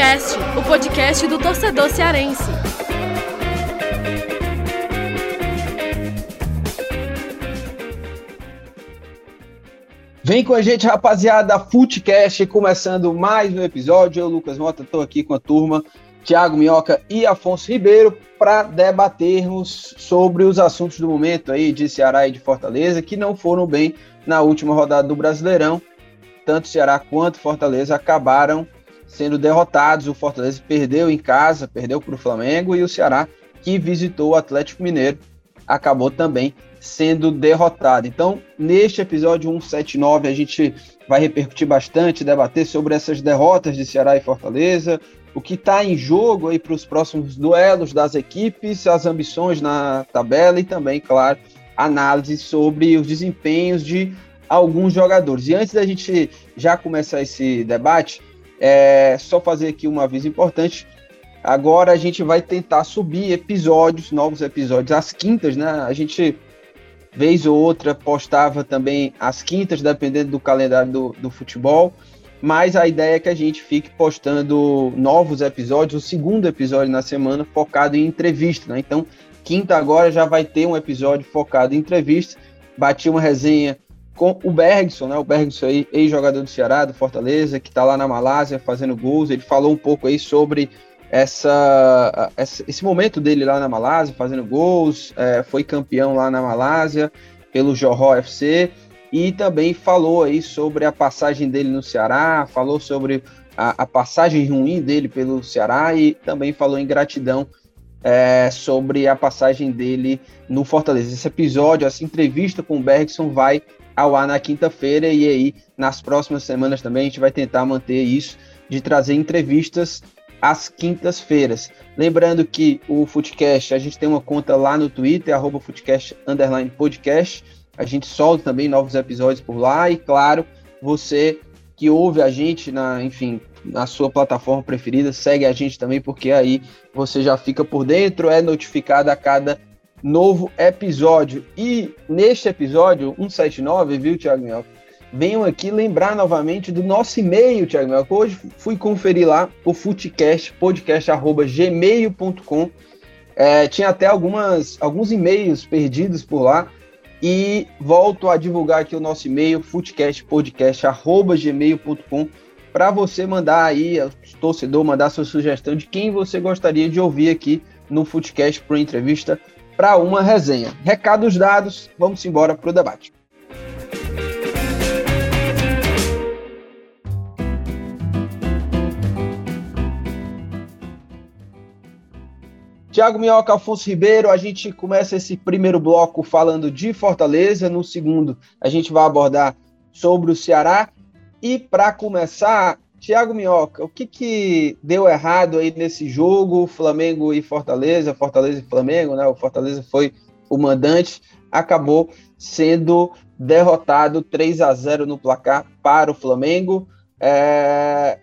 Futecast, o podcast do torcedor cearense. Vem com a gente, rapaziada, Futecast, começando mais um episódio. Eu, Lucas Mota, estou aqui com a turma, Thiago Minhoca e Afonso Ribeiro, para debatermos sobre os assuntos do momento aí de Ceará e de Fortaleza, que não foram bem na última rodada do Brasileirão. Tanto Ceará quanto Fortaleza acabaram sendo derrotados. O Fortaleza perdeu em casa, perdeu para o Flamengo, e o Ceará, que visitou o Atlético Mineiro, acabou também sendo derrotado. Então, neste episódio 179, a gente vai repercutir bastante, debater sobre essas derrotas de Ceará e Fortaleza, o que está em jogo aí para os próximos duelos das equipes, as ambições na tabela e também, claro, análise sobre os desempenhos de alguns jogadores. E antes da gente já começar esse debate, é só fazer aqui um aviso importante. Agora a gente vai tentar subir episódios, novos episódios, às quintas, né? A gente, vez ou outra, postava também às quintas, dependendo do calendário do, do futebol. Mas a ideia é que a gente fique postando novos episódios, o segundo episódio na semana, focado em entrevista, né? Então, quinta agora já vai ter um episódio focado em entrevista. Bati uma resenha com o Bergson, né? O Bergson aí, ex-jogador do Ceará, do Fortaleza, que está lá na Malásia fazendo gols. Ele falou um pouco aí sobre essa, essa esse momento dele lá na Malásia, fazendo gols, é, foi campeão lá na Malásia pelo Johor FC e também falou aí sobre a passagem dele no Ceará, falou sobre a, a passagem ruim dele pelo Ceará e também falou em gratidão é, sobre a passagem dele no Fortaleza. Esse episódio, essa entrevista com o Bergson vai ao ar na quinta-feira e aí nas próximas semanas também a gente vai tentar manter isso de trazer entrevistas às quintas-feiras. Lembrando que o Footcast, a gente tem uma conta lá no Twitter, arroba podcast. A gente solta também novos episódios por lá e, claro, você que ouve a gente na, enfim, na sua plataforma preferida, segue a gente também, porque aí você já fica por dentro, é notificado a cada novo episódio. E neste episódio 179, viu, Thiago Mel? Venham aqui lembrar novamente do nosso e-mail, Thiago Mel. Hoje fui conferir lá o Footcast, podcast.gmail.com. É, tinha até algumas, alguns e-mails perdidos por lá. E volto a divulgar aqui o nosso e-mail, footcastpodcast.gmail.com, para você mandar aí, torcedor, mandar sua sugestão de quem você gostaria de ouvir aqui no Footcast para entrevista para uma resenha. Recados dados, vamos embora para o debate. Tiago Minhoca, Afonso Ribeiro, a gente começa esse primeiro bloco falando de Fortaleza. No segundo, a gente vai abordar sobre o Ceará. E para começar, Tiago Minhoca, o que, que deu errado aí nesse jogo, Flamengo e Fortaleza, Fortaleza e Flamengo, né? O Fortaleza foi o mandante, acabou sendo derrotado 3 a 0 no placar para o Flamengo. É...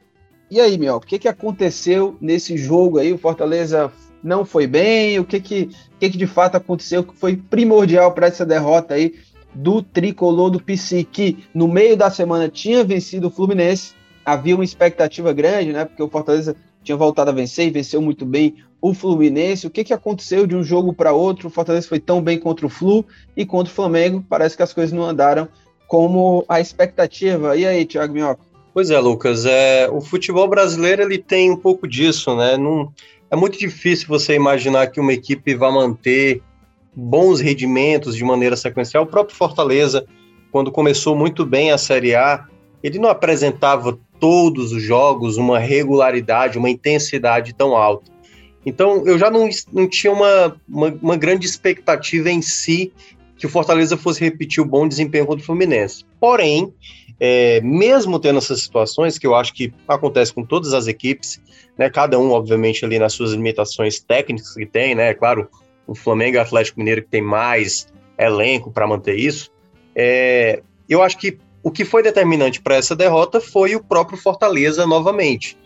E aí, Minhoca, o que, que aconteceu nesse jogo aí? O Fortaleza não foi bem? O que que, o que, que de fato aconteceu que foi primordial para essa derrota aí do tricolor do PC, que no meio da semana tinha vencido o Fluminense havia uma expectativa grande, né? Porque o Fortaleza tinha voltado a vencer e venceu muito bem o Fluminense. O que, que aconteceu de um jogo para outro? O Fortaleza foi tão bem contra o Flu e contra o Flamengo. Parece que as coisas não andaram como a expectativa. E aí, Thiago Minhoca? Pois é, Lucas. É, o futebol brasileiro ele tem um pouco disso, né? Não, é muito difícil você imaginar que uma equipe vá manter bons rendimentos de maneira sequencial. O próprio Fortaleza, quando começou muito bem a Série A, ele não apresentava todos os jogos uma regularidade, uma intensidade tão alta. Então, eu já não, não tinha uma, uma, uma, grande expectativa em si que o Fortaleza fosse repetir o bom desempenho contra o Fluminense. Porém, é, mesmo tendo essas situações, que eu acho que acontece com todas as equipes, né, cada um, obviamente, ali nas suas limitações técnicas que tem, né, claro, o Flamengo e o Atlético Mineiro que tem mais elenco para manter isso, é, eu acho que o que foi determinante para essa derrota foi o próprio Fortaleza novamente.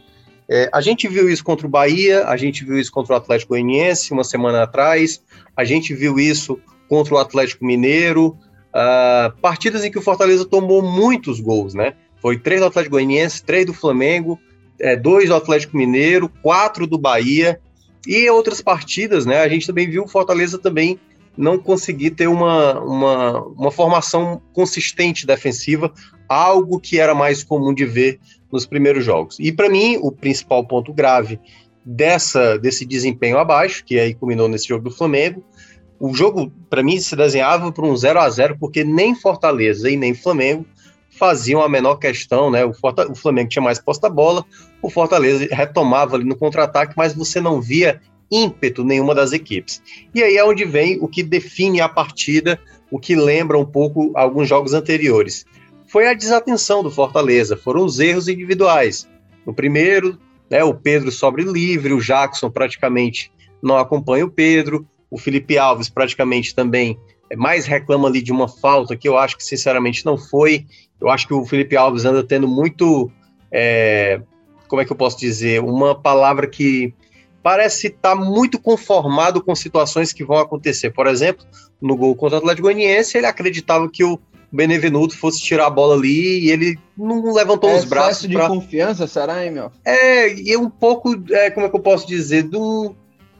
É, a gente viu isso contra o Bahia, a gente viu isso contra o Atlético Goianiense uma semana atrás, a gente viu isso contra o Atlético Mineiro, uh, partidas em que o Fortaleza tomou muitos gols, né? Foi três do Atlético Goianiense, três do Flamengo, é, dois do Atlético Mineiro, quatro do Bahia e outras partidas, né? A gente também viu o Fortaleza também não conseguir ter uma, uma, uma formação consistente defensiva, algo que era mais comum de ver nos primeiros jogos. E para mim, o principal ponto grave dessa desse desempenho abaixo, que aí culminou nesse jogo do Flamengo, o jogo, para mim, se desenhava por um 0 a 0 porque nem Fortaleza e nem Flamengo faziam a menor questão, né? O, o Flamengo tinha mais posta bola, o Fortaleza retomava ali no contra-ataque, mas você não via ímpeto nenhuma das equipes. E aí é onde vem o que define a partida, o que lembra um pouco alguns jogos anteriores. Foi a desatenção do Fortaleza, foram os erros individuais. No primeiro, né, o Pedro sobre livre, o Jackson praticamente não acompanha o Pedro, o Felipe Alves praticamente também é, mais reclama ali de uma falta que eu acho que sinceramente não foi. Eu acho que o Felipe Alves anda tendo muito, é, como é que eu posso dizer, uma palavra que parece estar muito conformado com situações que vão acontecer. Por exemplo, no gol contra o Atlético Goianiense, ele acreditava que o Benevenuto fosse tirar a bola ali e ele não levantou é os braços. de pra... confiança, será, hein, meu? É, e um pouco, é, como é que eu posso dizer, do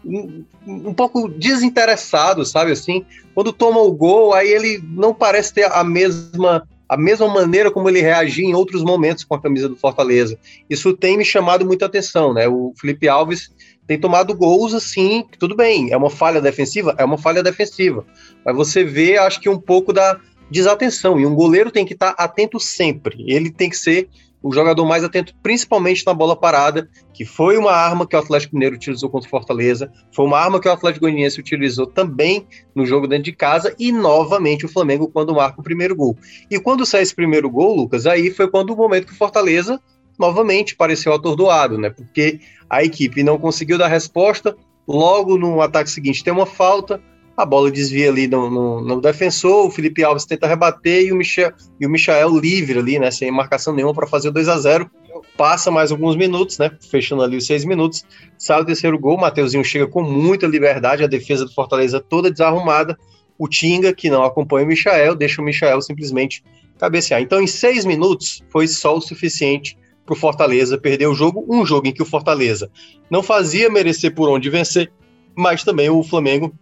um, um, pouco desinteressado, sabe assim? Quando toma o gol, aí ele não parece ter a mesma a mesma maneira como ele reagia em outros momentos com a camisa do Fortaleza. Isso tem me chamado muita atenção, né? O Felipe Alves tem tomado gols assim, tudo bem, é uma falha defensiva, é uma falha defensiva. Mas você vê, acho que um pouco da desatenção. E um goleiro tem que estar atento sempre. Ele tem que ser o jogador mais atento, principalmente na bola parada, que foi uma arma que o Atlético Mineiro utilizou contra o Fortaleza, foi uma arma que o Atlético Goianiense utilizou também no jogo dentro de casa e novamente o Flamengo quando marca o primeiro gol. E quando sai esse primeiro gol, Lucas, aí foi quando o momento que o Fortaleza novamente pareceu atordoado, né? Porque a equipe não conseguiu dar resposta, logo no ataque seguinte tem uma falta, a bola desvia ali no, no, no, defensor, o Felipe Alves tenta rebater e o Michel, e o Michael livre ali, né, sem marcação nenhuma para fazer o 2 a 0 Passa mais alguns minutos, né, fechando ali os seis minutos, sai o terceiro gol, Mateuzinho chega com muita liberdade, a defesa do Fortaleza toda desarrumada, o Tinga, que não acompanha o Michael, deixa o Michael simplesmente cabecear. Então, em seis minutos, foi só o suficiente para o Fortaleza perder o jogo, um jogo em que o Fortaleza não fazia merecer por onde vencer, mas também o Flamengo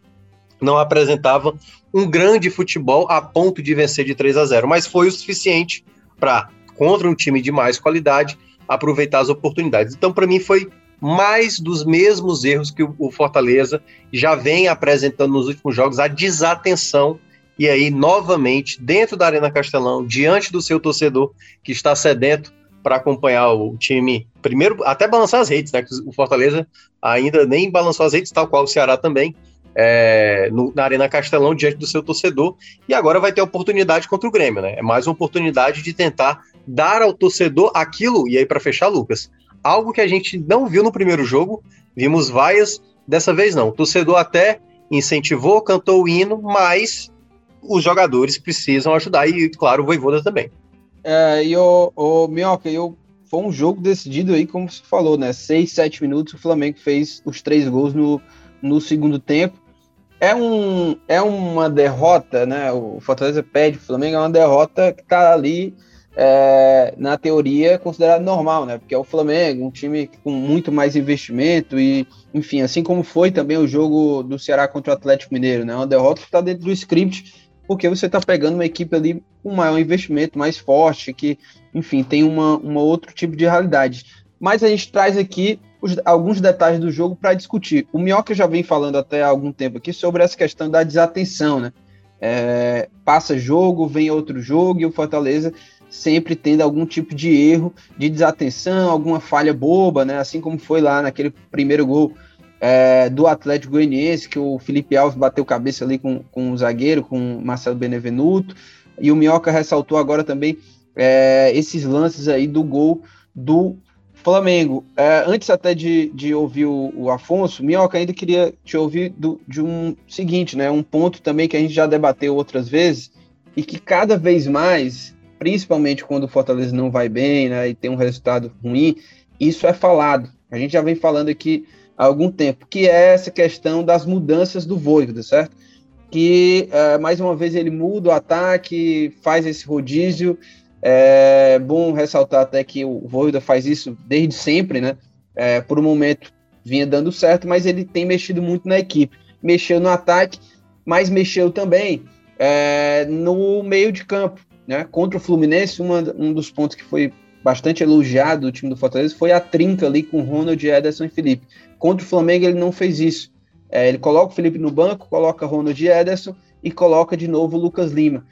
não apresentava um grande futebol a ponto de vencer de 3 a 0, mas foi o suficiente para, contra um time de mais qualidade, aproveitar as oportunidades. Então, para mim, foi mais dos mesmos erros que o Fortaleza já vem apresentando nos últimos jogos, a desatenção. E aí, novamente, dentro da Arena Castelão, diante do seu torcedor que está sedento para acompanhar o time, primeiro, até balançar as redes, né? O Fortaleza ainda nem balançou as redes, tal qual o Ceará também é, no, na Arena Castelão diante do seu torcedor e agora vai ter oportunidade contra o Grêmio, né? É mais uma oportunidade de tentar dar ao torcedor aquilo, e aí para fechar, Lucas, algo que a gente não viu no primeiro jogo, vimos vaias, dessa vez não. O torcedor até incentivou, cantou o hino, mas os jogadores precisam ajudar e, claro, o Voivoda também. É, e o, o Minhoca, eu, foi um jogo decidido aí, como você falou, né? Seis, sete minutos, o Flamengo fez os três gols no, no segundo tempo. É, um, é uma derrota, né? O Fortaleza pede o Flamengo, é uma derrota que está ali, é, na teoria, considerada normal, né? Porque é o Flamengo, um time com muito mais investimento e, enfim, assim como foi também o jogo do Ceará contra o Atlético Mineiro, né? Uma derrota que está dentro do script, porque você está pegando uma equipe ali com maior investimento, mais forte, que, enfim, tem uma, uma outro tipo de realidade. Mas a gente traz aqui os, alguns detalhes do jogo para discutir. O Minhoca já vem falando até há algum tempo aqui sobre essa questão da desatenção, né? É, passa jogo, vem outro jogo e o Fortaleza sempre tendo algum tipo de erro, de desatenção, alguma falha boba, né? Assim como foi lá naquele primeiro gol é, do Atlético Goianiense, que o Felipe Alves bateu cabeça ali com, com o zagueiro, com o Marcelo Benevenuto, e o Minhoca ressaltou agora também é, esses lances aí do gol do Flamengo, é, antes até de, de ouvir o, o, Afonso, Minhoca, ainda queria te ouvir do, de um seguinte, né? Um ponto também que a gente já debateu outras vezes e que cada vez mais, principalmente quando o Fortaleza não vai bem, né? E tem um resultado ruim, isso é falado. A gente já vem falando aqui há algum tempo, que é essa questão das mudanças do Voivoda, certo? Que, é, mais uma vez, ele muda o ataque, faz esse rodízio, É bom ressaltar até que o Voivoda faz isso desde sempre, né? É, por um momento vinha dando certo, mas ele tem mexido muito na equipe. Mexeu no ataque, mas mexeu também é, no meio de campo. Né? Contra o Fluminense, uma, um dos pontos que foi bastante elogiado do time do Fortaleza foi a trinca ali com Ronald, Ederson e Felipe. Contra o Flamengo ele não fez isso. É, ele coloca o Felipe no banco, coloca Ronald Ederson e coloca de novo o Lucas Lima.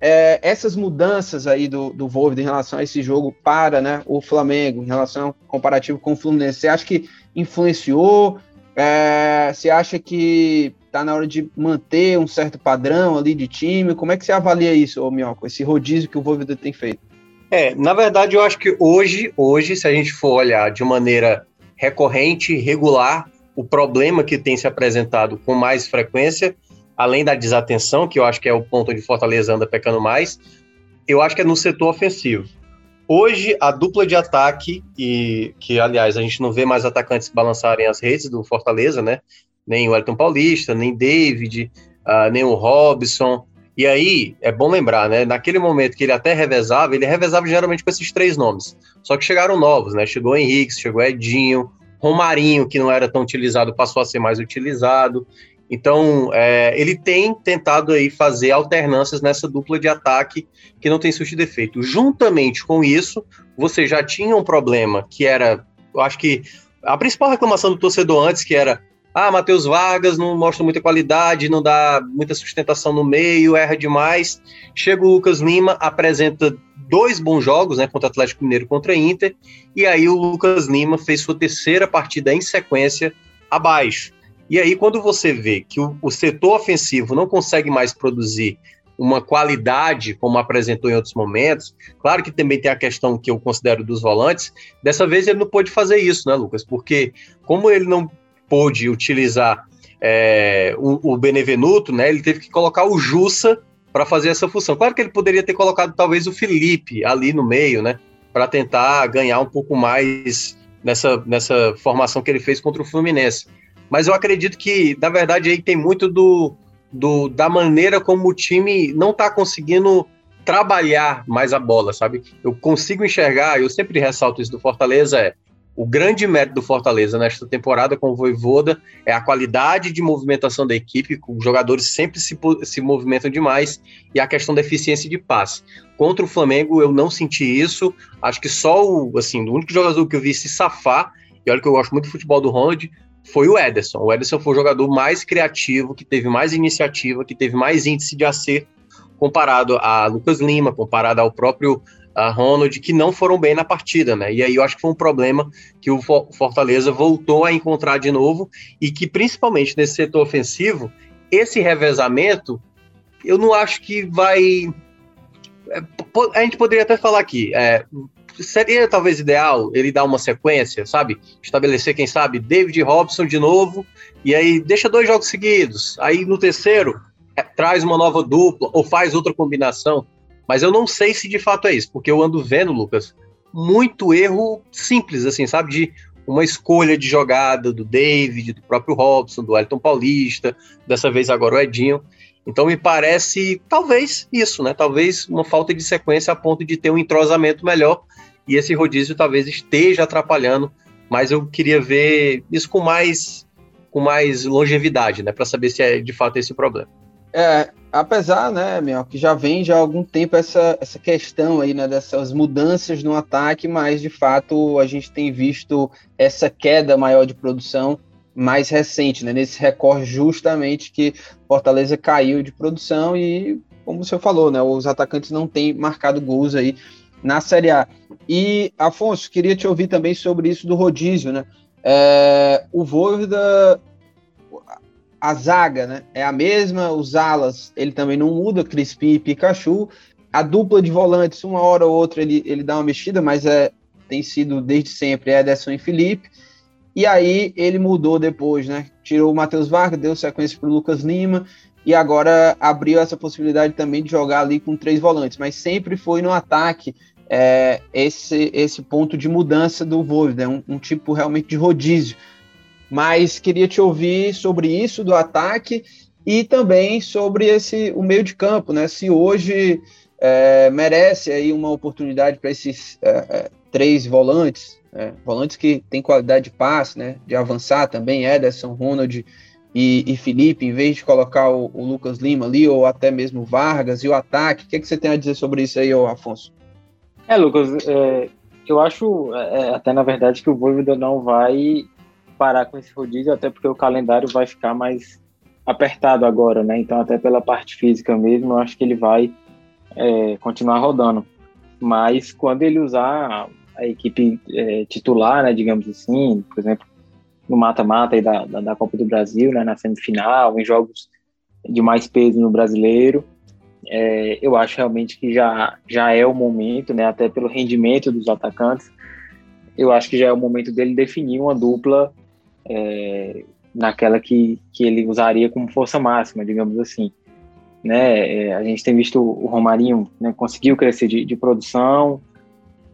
É, essas mudanças aí do, do Volvo em relação a esse jogo para né, o Flamengo, em relação ao comparativo com o Fluminense, você acha que influenciou? É, você acha que está na hora de manter um certo padrão ali de time? Como é que você avalia isso, ô Minhoco, esse rodízio que o Volvo tem feito? É, na verdade, eu acho que hoje, hoje, se a gente for olhar de maneira recorrente, regular, o problema que tem se apresentado com mais frequência, além da desatenção, que eu acho que é o ponto onde Fortaleza anda pecando mais, eu acho que é no setor ofensivo. Hoje, a dupla de ataque, e que, aliás, a gente não vê mais atacantes balançarem as redes do Fortaleza, né? Nem o Elton Paulista, nem David, uh, nem o Robson. E aí, é bom lembrar, né? Naquele momento que ele até revezava, ele revezava geralmente com esses três nomes. Só que chegaram novos, né? Chegou Henrique, chegou Edinho, Romarinho, que não era tão utilizado, passou a ser mais utilizado. Então, é, ele tem tentado aí fazer alternâncias nessa dupla de ataque que não tem surtido efeito. Juntamente com isso, você já tinha um problema que era, eu acho que a principal reclamação do torcedor antes, que era ah, Matheus Vargas não mostra muita qualidade, não dá muita sustentação no meio, erra demais. Chega o Lucas Lima, apresenta dois bons jogos, né, contra Atlético Mineiro contra Inter, e aí o Lucas Lima fez sua terceira partida em sequência abaixo. E aí, quando você vê que o, o setor ofensivo não consegue mais produzir uma qualidade como apresentou em outros momentos. Claro que também tem a questão que eu considero dos volantes. Dessa vez ele não pôde fazer isso, né, Lucas? Porque como ele não pôde utilizar é, o, o, Benevenuto, né, ele teve que colocar o Jussa para fazer essa função. Claro que ele poderia ter colocado talvez o Felipe ali no meio, né, para tentar ganhar um pouco mais nessa, nessa formação que ele fez contra o Fluminense. Mas eu acredito que, na verdade, aí tem muito do, do da maneira como o time não está conseguindo trabalhar mais a bola, sabe? Eu consigo enxergar, eu sempre ressalto isso do Fortaleza, é o grande mérito do Fortaleza nesta temporada com o Voivoda é a qualidade de movimentação da equipe, os jogadores sempre se, se movimentam demais, e a questão da eficiência de passe. Contra o Flamengo eu não senti isso, acho que só o, assim, o único jogador que eu vi se safar, e olha que eu gosto muito do futebol do Ronald, foi o Ederson. O Ederson foi o jogador mais criativo, que teve mais iniciativa, que teve mais índice de acerto comparado a Lucas Lima, comparado ao próprio uh, Ronald, que não foram bem na partida, né? E aí eu acho que foi um problema que o Fortaleza voltou a encontrar de novo e que principalmente nesse setor ofensivo, esse revezamento, eu não acho que vai é, a gente poderia até falar aqui, é, seria talvez ideal ele dar uma sequência, sabe? Estabelecer, quem sabe, David Robson de novo, e aí deixa dois jogos seguidos. Aí no terceiro, é, traz uma nova dupla, ou faz outra combinação. Mas eu não sei se de fato é isso, porque eu ando vendo, Lucas, muito erro simples, assim, sabe? De uma escolha de jogada do David, do próprio Robson, do Elton Paulista, dessa vez agora o Edinho. Então me parece, talvez, isso, né? Talvez uma falta de sequência a ponto de ter um entrosamento melhor e esse rodízio talvez esteja atrapalhando, mas eu queria ver isso com mais com mais longevidade, né, para saber se é de fato esse problema. É, apesar, né, meu, que já vem já há algum tempo essa, essa questão aí, né, dessas mudanças no ataque, mas de fato a gente tem visto essa queda maior de produção mais recente, né, nesse recorde justamente que Fortaleza caiu de produção e, como você falou, né, os atacantes não têm marcado gols aí na Série A. E, Afonso, queria te ouvir também sobre isso do rodízio, né? É, o Voivoda, a zaga, né? É a mesma, os alas, ele também não muda, Crispim e Pikachu. A dupla de volantes, uma hora ou outra, ele, ele dá uma mexida, mas é, tem sido desde sempre Ederson e Felipe. E aí ele mudou depois, né? Tirou o Matheus Vargas, deu sequência para o Lucas Lima e agora abriu essa possibilidade também de jogar ali com três volantes, mas sempre foi no ataque é, esse, esse ponto de mudança do Voivoda, um, um tipo realmente de rodízio. Mas queria te ouvir sobre isso do ataque e também sobre esse o meio de campo, né? Se hoje é, merece aí uma oportunidade para esses é, é, três volantes, né? volantes que têm qualidade de passe, né? De avançar também, Ederson, Ronald e, e Felipe, em vez de colocar o, o, Lucas Lima ali, ou até mesmo Vargas e o ataque. O que, é que você tem a dizer sobre isso aí, ô Afonso? É, Lucas, é, eu acho é, é, até na verdade que o Voivoda não vai parar com esse rodízio, até porque o calendário vai ficar mais apertado agora, né? Então, até pela parte física mesmo, eu acho que ele vai é, continuar rodando. Mas quando ele usar a equipe é, titular, né, digamos assim, por exemplo, no mata-mata da, da, da, Copa do Brasil, né, na semifinal, em jogos de mais peso no brasileiro, é, eu acho realmente que já, já é o momento, né, até pelo rendimento dos atacantes, eu acho que já é o momento dele definir uma dupla é, naquela que, que ele usaria como força máxima, digamos assim. Né, é, a gente tem visto o Romarinho né, conseguiu crescer de, de produção,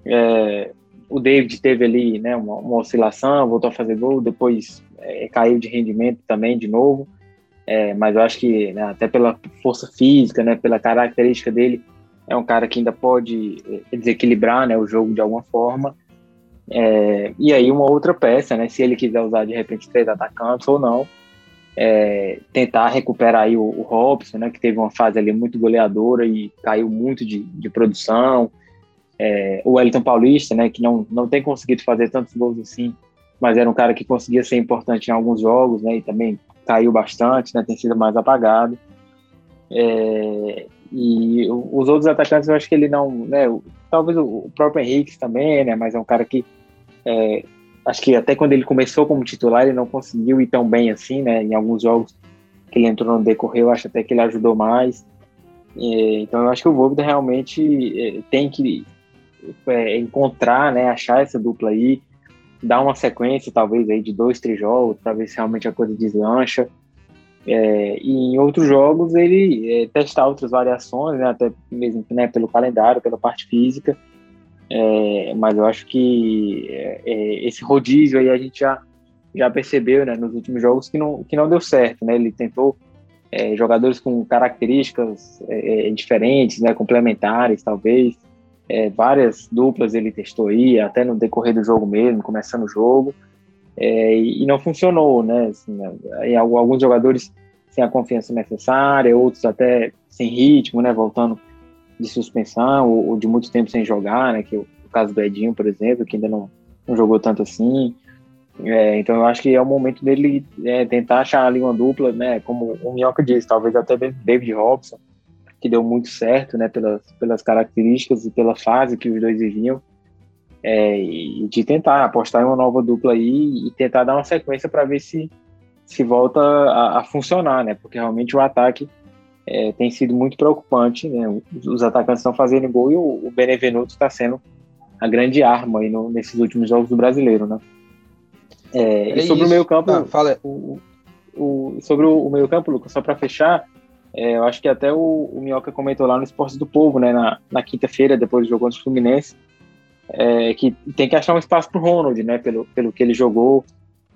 é, o David teve ali né, uma, uma, oscilação, voltou a fazer gol, depois é, caiu de rendimento também de novo. É, mas eu acho que né, até pela força física, né, pela característica dele, é um cara que ainda pode é, desequilibrar né, o jogo de alguma forma. É, e aí uma outra peça, né, se ele quiser usar de repente três atacantes ou não, é, tentar recuperar aí o, o Robson, né, que teve uma fase ali muito goleadora e caiu muito de, de produção, é, o Wellington Paulista, né, que não, não tem conseguido fazer tantos gols assim, mas era um cara que conseguia ser importante em alguns jogos, né, e também caiu bastante, né, tem sido mais apagado. É, e os outros atacantes eu acho que ele não, né, talvez o próprio Henrique também, né, mas é um cara que é, acho que até quando ele começou como titular ele não conseguiu ir tão bem assim, né, em alguns jogos que ele entrou no decorrer, eu acho até que ele ajudou mais. É, então eu acho que o Vogt realmente é, tem que é, encontrar, né, achar essa dupla aí, dar uma sequência talvez aí de dois, três jogos para ver se realmente a coisa deslancha. É, e em outros jogos ele é, testar outras variações, né, até mesmo né, pelo calendário, pela parte física. É, mas eu acho que é, é, esse rodízio aí a gente já, já percebeu né, nos últimos jogos que não, que não deu certo. Né? Ele tentou é, jogadores com características diferentes, né, complementares, talvez é, várias duplas ele testou aí, até no decorrer do jogo mesmo, começando o jogo, é, e não funcionou, né? Assim, né? alguns jogadores sem a confiança necessária, outros até sem ritmo, né? Voltando de suspensão ou, ou de muito tempo sem jogar, né? Que o, caso do Edinho, por exemplo, que ainda não, não jogou tanto assim. É, então eu acho que é o momento dele é, tentar achar ali uma dupla, né? Como o Minhoca disse, talvez até David Robson, que deu muito certo, né, pelas, pelas características e pela fase que os dois viviam, é, e de tentar apostar em uma nova dupla aí e tentar dar uma sequência para ver se se volta a, a, funcionar, né, porque realmente o ataque é, tem sido muito preocupante, né, os, atacantes estão fazendo gol e o, o Benevenuto está sendo a grande arma aí no, nesses últimos jogos do brasileiro, né. É, e sobre isso. o meio campo, ah, fala. O, o, sobre o, o meio campo, Lucas, só para fechar, é, eu acho que até o, o Minhoca comentou lá no Esporte do Povo, né, na, na quinta-feira, depois do jogo contra o Fluminense, é, que tem que achar um espaço para o Ronald, né, pelo, pelo que ele jogou,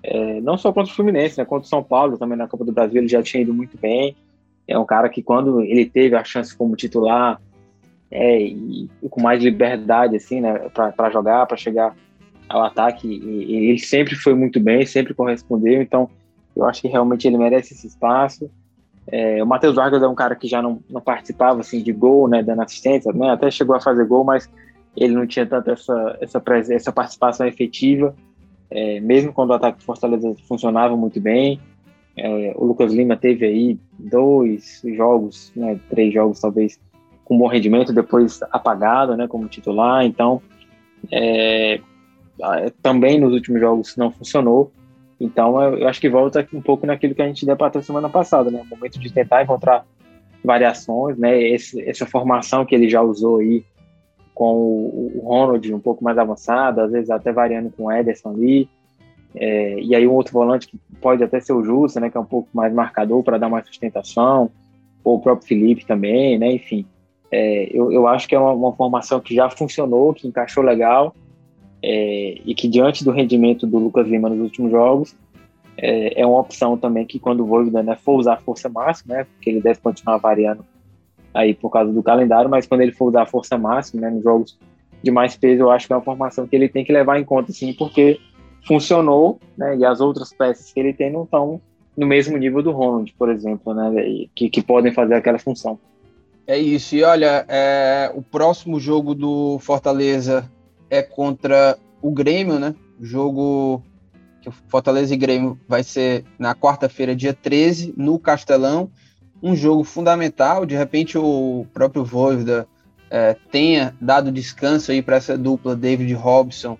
é, não só contra o Fluminense, né, contra o São Paulo, também na Copa do Brasil ele já tinha ido muito bem. É um cara que quando ele teve a chance como titular é, e, com mais liberdade assim, né, para jogar, para chegar ao ataque, e, e ele sempre foi muito bem, sempre correspondeu. Então, eu acho que realmente ele merece esse espaço. É, o Matheus Vargas é um cara que já não, não participava assim de gol, né, dando assistência, né, até chegou a fazer gol, mas ele não tinha tanto essa essa, essa participação efetiva, é, mesmo quando o ataque do Fortaleza funcionava muito bem. É, o Lucas Lima teve aí dois jogos, né, três jogos talvez com bom rendimento, depois apagado, né, como titular. Então, é, também nos últimos jogos não funcionou. Então, eu acho que volta um pouco naquilo que a gente debateu semana passada, né? O momento de tentar encontrar variações, né? Esse, essa formação que ele já usou aí com o, o Ronald um pouco mais avançado, às vezes até variando com o Ederson ali. É, e aí um outro volante que pode até ser o Justo, né? Que é um pouco mais marcador para dar mais sustentação. Ou o próprio Felipe também, né? Enfim, é, eu, eu acho que é uma, uma formação que já funcionou, que encaixou legal é, e que diante do rendimento do Lucas Lima nos últimos jogos, é, é uma opção também que quando o Voivoda né, for usar força máxima, né, porque ele deve continuar variando aí por causa do calendário, mas quando ele for usar força máxima, né, nos jogos de mais peso, eu acho que é uma formação que ele tem que levar em conta, sim, porque funcionou, né, e as outras peças que ele tem não estão no mesmo nível do Ronald, por exemplo, né, que, que podem fazer aquela função. É isso, e olha, é, o próximo jogo do Fortaleza é contra o Grêmio, né, o jogo que Fortaleza e Grêmio vai ser na quarta-feira, dia 13, no Castelão, um jogo fundamental, de repente o próprio Voivoda é, tenha dado descanso aí para essa dupla David Robson,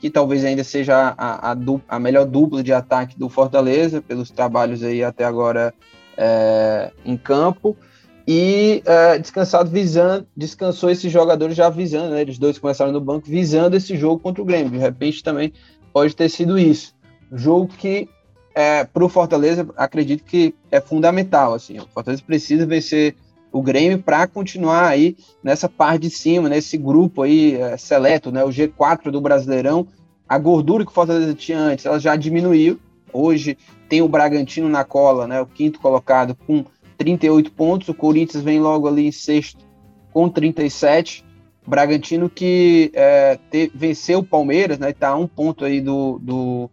que talvez ainda seja a, a, a, melhor dupla de ataque do Fortaleza, pelos trabalhos aí até agora é, em campo. E é, descansado visando, descansou esses jogadores já visando, né? Eles dois começaram no banco visando esse jogo contra o Grêmio. De repente também pode ter sido isso. Jogo que é, para o Fortaleza acredito que é fundamental. Assim, o Fortaleza precisa vencer o Grêmio para continuar aí nessa parte de cima, nesse grupo aí é, seleto, né, o G4 do Brasileirão. A gordura que o Fortaleza tinha antes, ela já diminuiu. Hoje tem o Bragantino na cola, né, o quinto colocado com 38 pontos. O Corinthians vem logo ali em sexto com 37. Bragantino que é, te, venceu o Palmeiras, né, está a um ponto aí do, do,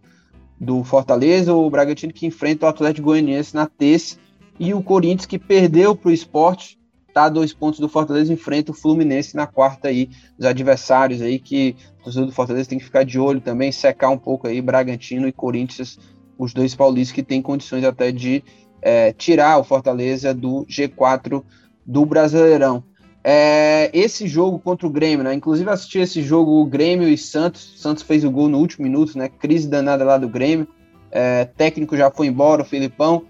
do Fortaleza. O Bragantino que enfrenta o Atlético Goianiense na terça e o Corinthians, que perdeu para o esporte, tá a dois pontos do Fortaleza, enfrenta o Fluminense na quarta aí, os adversários aí que o torcedor do Fortaleza tem que ficar de olho também, secar um pouco aí, Bragantino e Corinthians, os dois paulistas que têm condições até de é, tirar o Fortaleza do G4 do Brasileirão. É, esse jogo contra o Grêmio, né? Inclusive assisti esse jogo o Grêmio e Santos. Santos fez o gol no último minuto, né? Crise danada lá do Grêmio. É, técnico já foi embora, o Filipão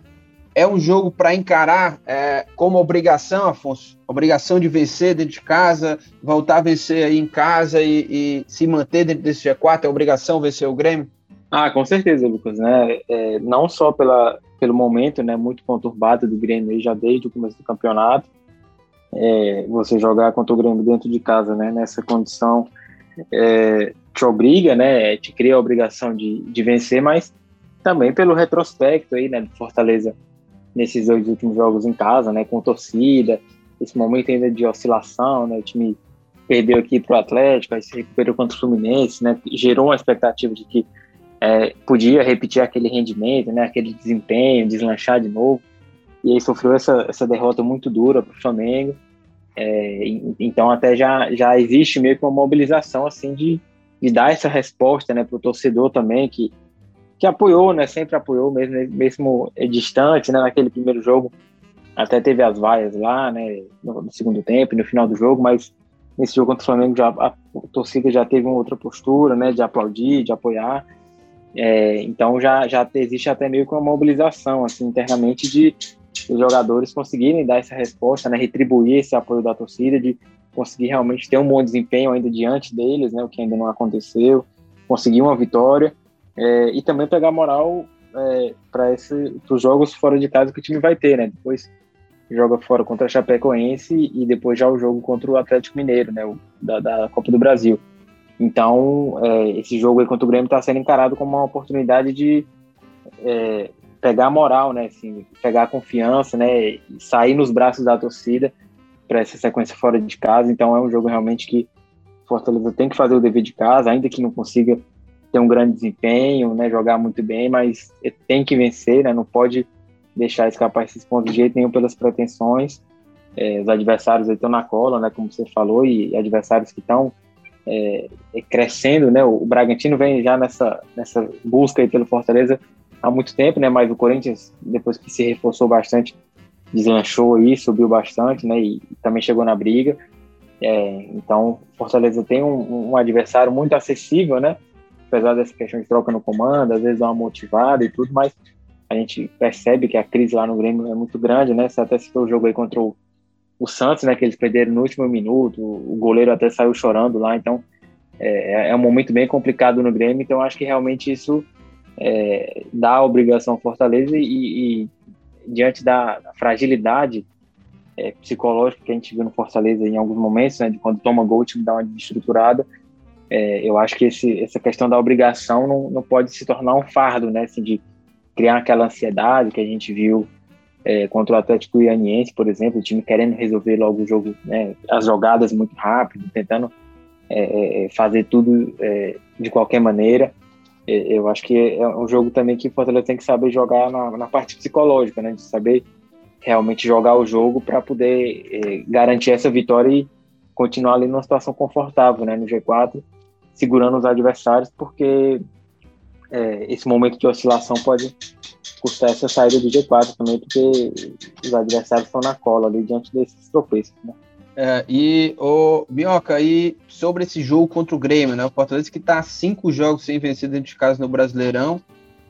é um jogo para encarar é, como obrigação, Afonso? Obrigação de vencer dentro de casa, voltar a vencer aí em casa e, e se manter dentro desse G4? É obrigação vencer o Grêmio? Ah, com certeza, Lucas. Né? É, não só pela, pelo momento né, muito conturbado do Grêmio já desde o começo do campeonato, é, você jogar contra o Grêmio dentro de casa, né, nessa condição, é, te obriga, né, te cria a obrigação de, de vencer, mas também pelo retrospecto aí, né, do Fortaleza nesses dois últimos jogos em casa, né, com torcida, esse momento ainda de oscilação, né, o time perdeu aqui para o Atlético, aí se recuperou contra o Fluminense, né, gerou uma expectativa de que é, podia repetir aquele rendimento, né, aquele desempenho, deslanchar de novo, e aí sofreu essa, essa derrota muito dura para o Flamengo, é, então até já, já existe meio que uma mobilização assim de, de dar essa resposta né, para o torcedor também, que que apoiou, né? Sempre apoiou, mesmo, mesmo distante, né? Naquele primeiro jogo, até teve as vaias lá, né? No, segundo tempo, no final do jogo, mas nesse jogo contra o Flamengo já, a torcida já teve uma outra postura, né? De aplaudir, de apoiar. É, então já, já existe até meio que uma mobilização assim internamente de os jogadores conseguirem dar essa resposta, né? Retribuir esse apoio da torcida, de conseguir realmente ter um bom desempenho ainda diante deles, né? O que ainda não aconteceu, conseguir uma vitória é, e também pegar moral é, para os jogos fora de casa que o time vai ter, né? Depois joga fora contra a Chapecoense e depois já o jogo contra o Atlético Mineiro, né? O, da, da Copa do Brasil. Então, é, esse jogo aí contra o Grêmio está sendo encarado como uma oportunidade de é, pegar moral, né? Assim, pegar confiança, né? Sair nos braços da torcida para essa sequência fora de casa. Então, é um jogo realmente que Fortaleza tem que fazer o dever de casa, ainda que não consiga ter um grande desempenho, né, jogar muito bem, mas tem que vencer, né, não pode deixar escapar esses pontos de jeito nenhum pelas pretensões. É, os adversários estão na cola, né, como você falou, e adversários que estão é, crescendo, né, o, Bragantino vem já nessa, nessa busca aí pelo Fortaleza há muito tempo, né, mas o Corinthians, depois que se reforçou bastante, deslanchou aí, subiu bastante, né, e também chegou na briga. É, então, Fortaleza tem um, um adversário muito acessível, né, apesar dessa questão de troca no comando, às vezes dá uma motivada e tudo, mas a gente percebe que a crise lá no Grêmio é muito grande, né? Você até citou o jogo aí contra o, o Santos, né? Que eles perderam no último minuto, o goleiro até saiu chorando lá, então é, é um momento bem complicado no Grêmio, então acho que realmente isso é, dá a obrigação ao Fortaleza e, e diante da, fragilidade é, psicológica que a gente viu no Fortaleza em alguns momentos, né, de quando toma gol, o time dá uma desestruturada, é, eu acho que esse, essa questão da obrigação não, não pode se tornar um fardo, né? Assim, de criar aquela ansiedade que a gente viu é, contra o Atlético Goianiense, por exemplo, o time querendo resolver logo o jogo, né, as jogadas muito rápido, tentando é, é fazer tudo é, de qualquer maneira. É, eu acho que é um jogo também que o Fortaleza tem que saber jogar na, na parte psicológica, né, de saber realmente jogar o jogo para poder é, garantir essa vitória e continuar ali numa situação confortável, né, no G4, segurando os adversários, porque esse momento de oscilação pode custar essa saída do G4 também, porque os adversários estão na cola ali diante desses tropeços, né? É, e o Bioca, e sobre esse jogo contra o Grêmio, né? O Fortaleza que está cinco jogos sem vencer dentro de casa no Brasileirão,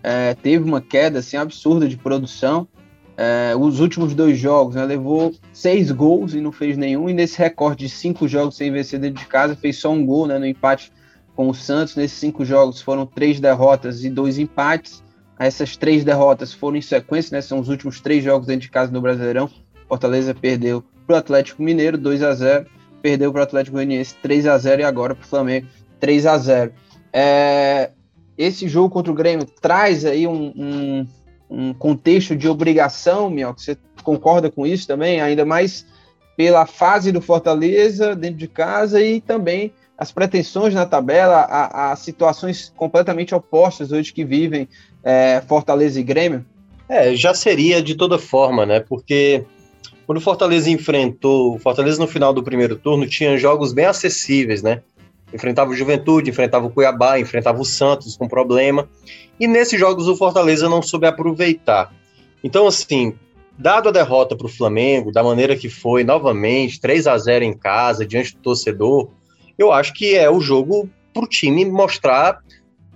é, teve uma queda assim absurda de produção. É, os últimos dois jogos, né, levou seis gols e não fez nenhum. E nesse recorde de cinco jogos sem vencer dentro de casa, fez só um gol, né, no empate com o Santos. Nesses cinco jogos foram três derrotas e dois empates. Essas três derrotas foram em sequência, né? São os últimos três jogos dentro de casa no Brasileirão. Fortaleza perdeu para o Atlético Mineiro 2 a 0 perdeu para o Atlético Goianiense 3 a 0 e agora para o Flamengo 3 a 0 é, Esse jogo contra o Grêmio traz aí um, um, um contexto de obrigação, Mioca. Você concorda com isso também? Ainda mais pela fase do Fortaleza dentro de casa e também as pretensões na tabela, a situações completamente opostas hoje que vivem é, Fortaleza e Grêmio? É, já seria de toda forma, né? Porque quando o Fortaleza enfrentou, o Fortaleza no final do primeiro turno tinha jogos bem acessíveis, né? Enfrentava o Juventude, enfrentava o Cuiabá, enfrentava o Santos com problema. E nesses jogos o Fortaleza não soube aproveitar. Então, assim, dado a derrota para o Flamengo, da maneira que foi, novamente, 3 a 0 em casa, diante do torcedor, eu acho que é o jogo para o time mostrar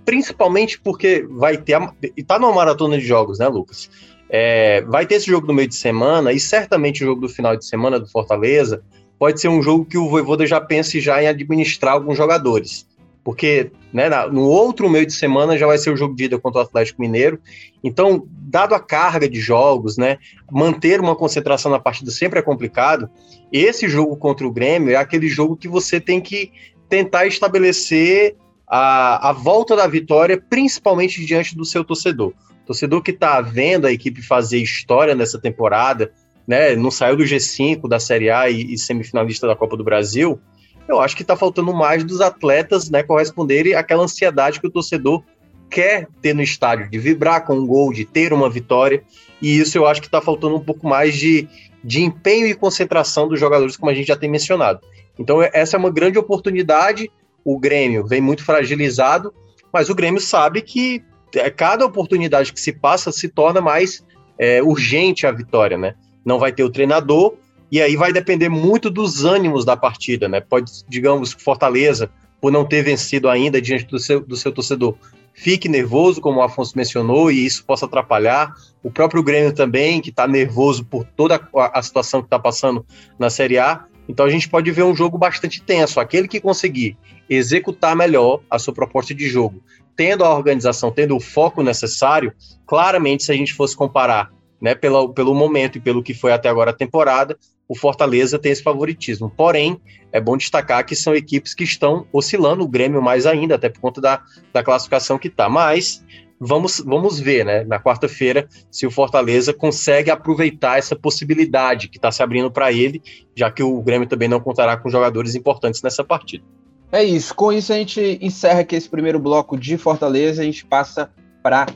principalmente porque vai ter. A, e tá numa maratona de jogos, né, Lucas? É, vai ter esse jogo no meio de semana e certamente o jogo do final de semana do Fortaleza pode ser um jogo que o Voivoda já pense já em administrar alguns jogadores. Porque né, no outro meio de semana já vai ser o jogo de ida contra o Atlético Mineiro. Então, dado a carga de jogos, né, manter uma concentração na partida sempre é complicado. Esse jogo contra o Grêmio é aquele jogo que você tem que tentar estabelecer a, a volta da vitória, principalmente diante do seu torcedor. Torcedor que está vendo a equipe fazer história nessa temporada, né? Não saiu do G5 da Série A e, e semifinalista da Copa do Brasil. Eu acho que está faltando mais dos atletas, né, corresponderem àquela ansiedade que o torcedor quer ter no estádio, de vibrar com um gol, de ter uma vitória. E isso eu acho que está faltando um pouco mais de, de empenho e concentração dos jogadores, como a gente já tem mencionado. Então, essa é uma grande oportunidade o Grêmio vem muito fragilizado, mas o Grêmio sabe que é, cada oportunidade que se passa se torna mais é, urgente a vitória, né? Não vai ter o treinador, e aí vai depender muito dos ânimos da partida, né? Pode, digamos, Fortaleza, por não ter vencido ainda diante do seu, do seu torcedor, fique nervoso, como o Afonso mencionou, e isso possa atrapalhar. O próprio Grêmio também, que está nervoso por toda a, a situação que está passando na Série A. Então a gente pode ver um jogo bastante tenso. Aquele que conseguir executar melhor a sua proposta de jogo, tendo a organização, tendo o foco necessário, claramente, se a gente fosse comparar né, pelo, pelo momento e pelo que foi até agora a temporada, o Fortaleza tem esse favoritismo. Porém, é bom destacar que são equipes que estão oscilando, o Grêmio mais ainda, até por conta da, da classificação que está. Mas vamos, vamos ver, né, na quarta-feira, se o Fortaleza consegue aproveitar essa possibilidade que está se abrindo para ele, já que o Grêmio também não contará com jogadores importantes nessa partida. É isso. Com isso, a gente encerra aqui esse primeiro bloco de Fortaleza. A gente passa para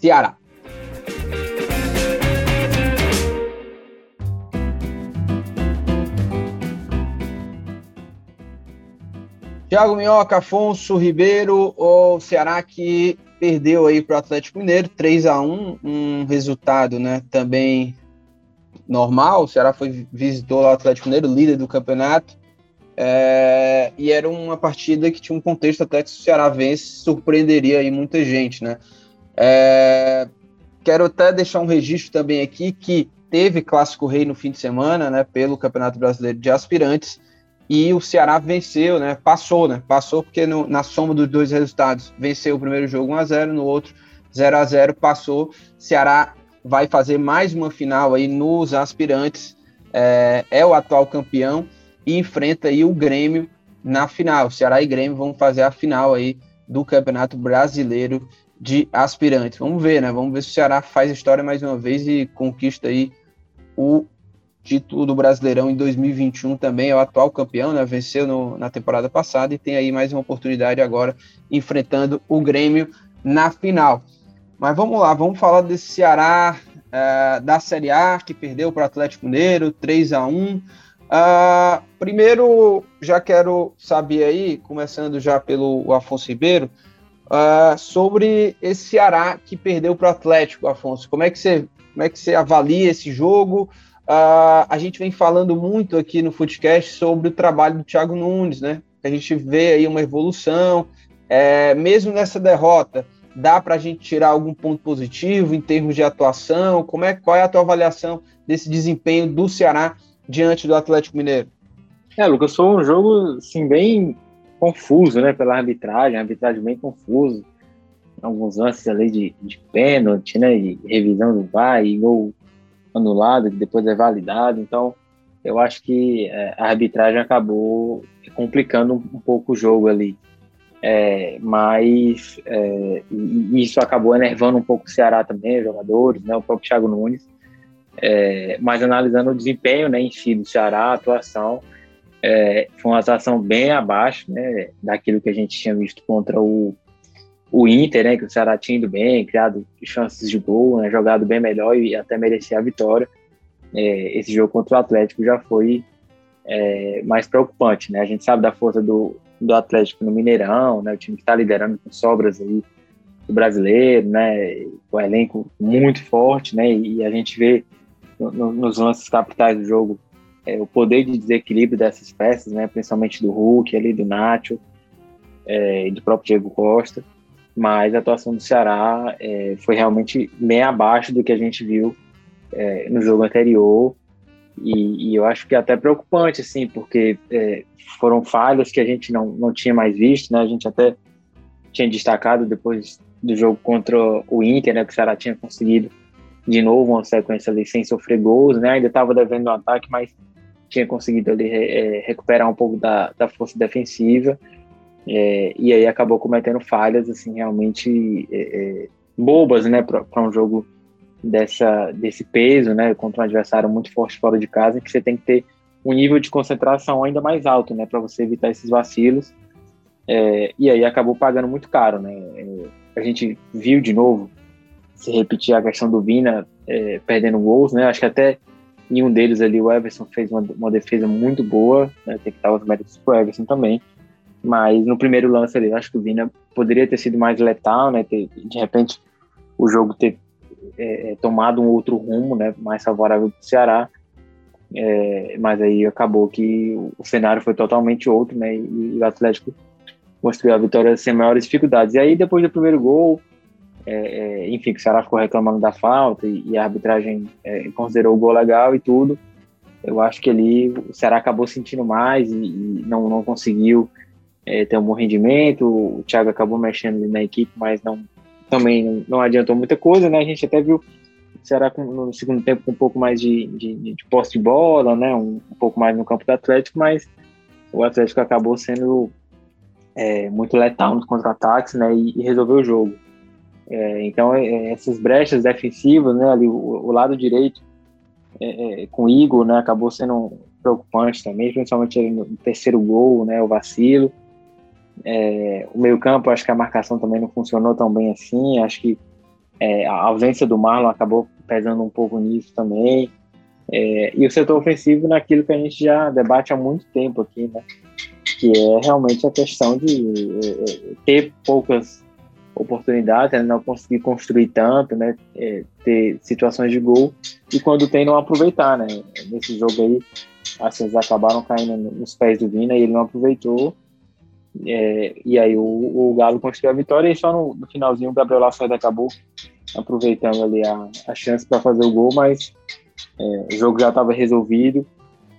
Ceará. Thiago Minhoca, Afonso Ribeiro, o Ceará que perdeu aí para o Atlético Mineiro, 3 a 1 um resultado né, também normal. O Ceará foi, visitou o Atlético Mineiro, líder do campeonato. É, e era uma partida que tinha um contexto até que se o Ceará vence, surpreenderia aí muita gente, né? É, quero até deixar um registro também aqui que teve Clássico Rei no fim de semana, né, pelo Campeonato Brasileiro de Aspirantes, e o Ceará venceu, né, passou, né, passou porque no, na soma dos dois resultados, venceu o primeiro jogo 1x0, no outro 0 a 0 passou, Ceará vai fazer mais uma final aí nos Aspirantes, é, é o atual campeão, e enfrenta aí o Grêmio na final. Ceará e Grêmio vão fazer a final aí do Campeonato Brasileiro de aspirantes. Vamos ver, né? Vamos ver se o Ceará faz história mais uma vez e conquista aí o título do Brasileirão em 2021 também, é o atual campeão, né? Venceu no, na temporada passada e tem aí mais uma oportunidade agora enfrentando o Grêmio na final. Mas vamos lá, vamos falar desse Ceará uh, da Série A que perdeu para o Atlético Mineiro, 3 a 1 uh, ah, Primeiro, já quero saber aí, começando já pelo Afonso Ribeiro, uh, sobre esse Ceará que perdeu para o Atlético, Afonso. Como é que você, como é que você avalia esse jogo? Uh, a gente vem falando muito aqui no Footcast sobre o trabalho do Thiago Nunes, né? A gente vê aí uma evolução, é, mesmo nessa derrota, dá para a gente tirar algum ponto positivo em termos de atuação? Como é, qual é a tua avaliação desse desempenho do Ceará diante do Atlético Mineiro? É, Lucas, foi um jogo assim, bem confuso, né? Pela arbitragem, arbitragem bem confuso. Alguns lances ali de, de pênalti, né? De revisão do VAR e gol anulado, que depois é validado. Então, eu acho que é, a arbitragem acabou complicando um, um pouco o jogo ali. É, mas é, isso acabou enervando um pouco o Ceará também, os jogadores, né, o próprio Thiago Nunes. É, mas analisando o desempenho né, em si do Ceará, a atuação, é, foi uma atuação bem abaixo né, daquilo que a gente tinha visto contra o, o Inter, né, que o Ceará tinha ido bem, criado chances de gol, né, jogado bem melhor e até merecia a vitória. É, esse jogo contra o Atlético já foi é, mais preocupante, né? A gente sabe da força do, do Atlético no Mineirão, né? O time que está liderando com sobras aí do brasileiro, né? O elenco muito forte, né? E a gente vê no, nos lances capitais do jogo é, o poder de desequilíbrio dessas peças, né? Principalmente do Hulk, ali do Nacho é, e do próprio Diego Costa mas a atuação do Ceará é, foi realmente bem abaixo do que a gente viu é, no jogo anterior. E, e, eu acho que é até preocupante assim porque é, foram falhas que a gente não, não tinha mais visto né? A gente até tinha destacado depois do jogo contra o Inter né? Que o Ceará tinha conseguido de novo uma sequência ali sem sofrer gols né? Ainda estava devendo um ataque mas tinha conseguido ali é, recuperar um pouco da, da força defensiva é, e aí acabou cometendo falhas assim realmente é, é bobas, né, para um jogo dessa desse peso, né, contra um adversário muito forte fora de casa, que você tem que ter um nível de concentração ainda mais alto, né, para você evitar esses vacilos. É, e aí acabou pagando muito caro, né? É, a gente viu de novo se repetir a questão do Vina é, perdendo gols, né? Acho que até em um deles ali o Everson fez uma, uma defesa muito boa, né? tem que dar os méritos pro Everson também. Mas no primeiro lance ali, acho que o Vina poderia ter sido mais letal, né? Ter, de repente o jogo ter é, é tomado um outro rumo, né? Mais favorável para o Ceará. É, mas aí acabou que o cenário foi totalmente outro, né? E, e o Atlético construiu a vitória sem maiores dificuldades. E aí depois do primeiro gol, é, é enfim, o Ceará ficou reclamando da falta e, e a arbitragem é, considerou o gol legal e tudo. Eu acho que ali o Ceará acabou sentindo mais e, e não, não conseguiu é, ter um bom rendimento. O Thiago acabou mexendo na equipe, mas não também não adiantou muita coisa, né? A gente até viu será no segundo tempo com um pouco mais de, de, de posse de bola, né? Um, um, pouco mais no campo do Atlético, mas o Atlético acabou sendo é, muito letal nos contra-ataques, né? E, e, resolveu o jogo. É, então é, essas brechas defensivas, né? Ali o, o lado direito é, é, com o Igor, né? Acabou sendo preocupante também, principalmente no terceiro gol, né? O vacilo. É, o meio-campo, acho que a marcação também não funcionou tão bem assim. Acho que é, a ausência do Marlon acabou pesando um pouco nisso também. É, e o setor ofensivo, naquilo que a gente já debate há muito tempo aqui, né? Que é realmente a questão de é, é, ter poucas oportunidades, né? não conseguir construir tanto, né? É, ter situações de gol e quando tem não aproveitar, né? Nesse jogo aí, as acabaram caindo nos pés do Vina e ele não aproveitou é, e aí o, o, Galo conseguiu a vitória e só no, no finalzinho o Gabriel Lacerda acabou aproveitando ali a, a chance para fazer o gol, mas é, o jogo já estava resolvido.